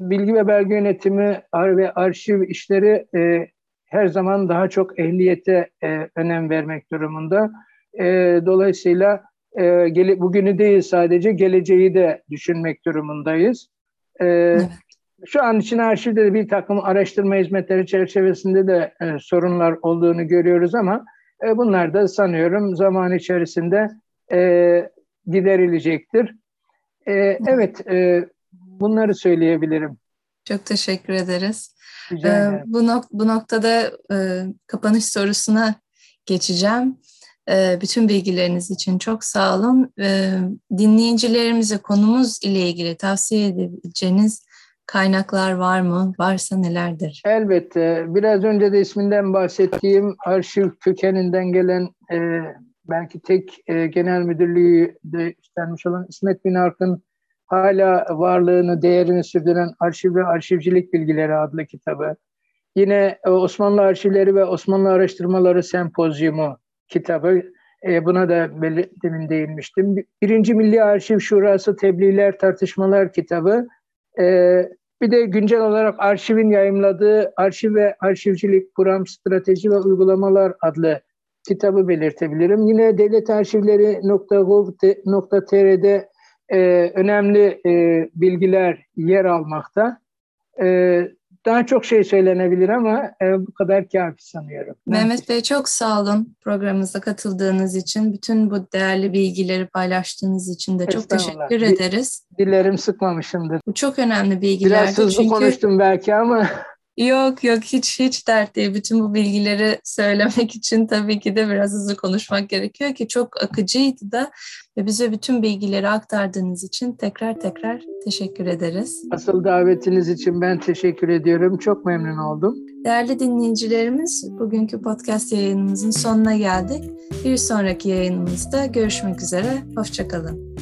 bilgi ve belge yönetimi ve arşiv işleri e, her zaman daha çok ehliyete e, önem vermek durumunda. E, dolayısıyla e, gele, bugünü değil sadece geleceği de düşünmek durumundayız. E, evet. Şu an için arşivde de bir takım araştırma hizmetleri çerçevesinde de e, sorunlar olduğunu görüyoruz ama e, bunlar da sanıyorum zaman içerisinde e, giderilecektir. E, evet, e, bunları söyleyebilirim. Çok teşekkür ederiz. Ee, bu, nok- bu noktada e, kapanış sorusuna geçeceğim. E, bütün bilgileriniz için çok sağ olun. E, dinleyicilerimize konumuz ile ilgili tavsiye edebileceğiniz kaynaklar var mı? Varsa nelerdir? Elbette. Biraz önce de isminden bahsettiğim arşiv kökeninden gelen e, belki tek e, genel müdürlüğü de üstlenmiş olan İsmet Bin Ark'ın hala varlığını, değerini sürdüren Arşiv ve Arşivcilik Bilgileri adlı kitabı. Yine e, Osmanlı Arşivleri ve Osmanlı Araştırmaları Sempozyumu kitabı. E, buna da demin değinmiştim. Birinci Milli Arşiv Şurası Tebliğler Tartışmalar kitabı. E, bir de güncel olarak arşivin yayımladığı Arşiv ve Arşivcilik Kuram Strateji ve Uygulamalar adlı kitabı belirtebilirim. Yine Devlet devletarşivleri.gov.tr'de e, önemli e, bilgiler yer almakta. E, daha çok şey söylenebilir ama e, bu kadar kafi sanıyorum. Mehmet Bey çok sağ olun programımıza katıldığınız için. Bütün bu değerli bilgileri paylaştığınız için de çok teşekkür ederiz. Dilerim sıkmamışımdır. Bu çok önemli bilgilerdi. Biraz hızlı çünkü... konuştum belki ama... Yok yok hiç hiç dert değil. Bütün bu bilgileri söylemek için tabii ki de biraz hızlı konuşmak gerekiyor ki çok akıcıydı da ve bize bütün bilgileri aktardığınız için tekrar tekrar teşekkür ederiz. Asıl davetiniz için ben teşekkür ediyorum. Çok memnun oldum. Değerli dinleyicilerimiz, bugünkü podcast yayınımızın sonuna geldik. Bir sonraki yayınımızda görüşmek üzere. Hoşçakalın.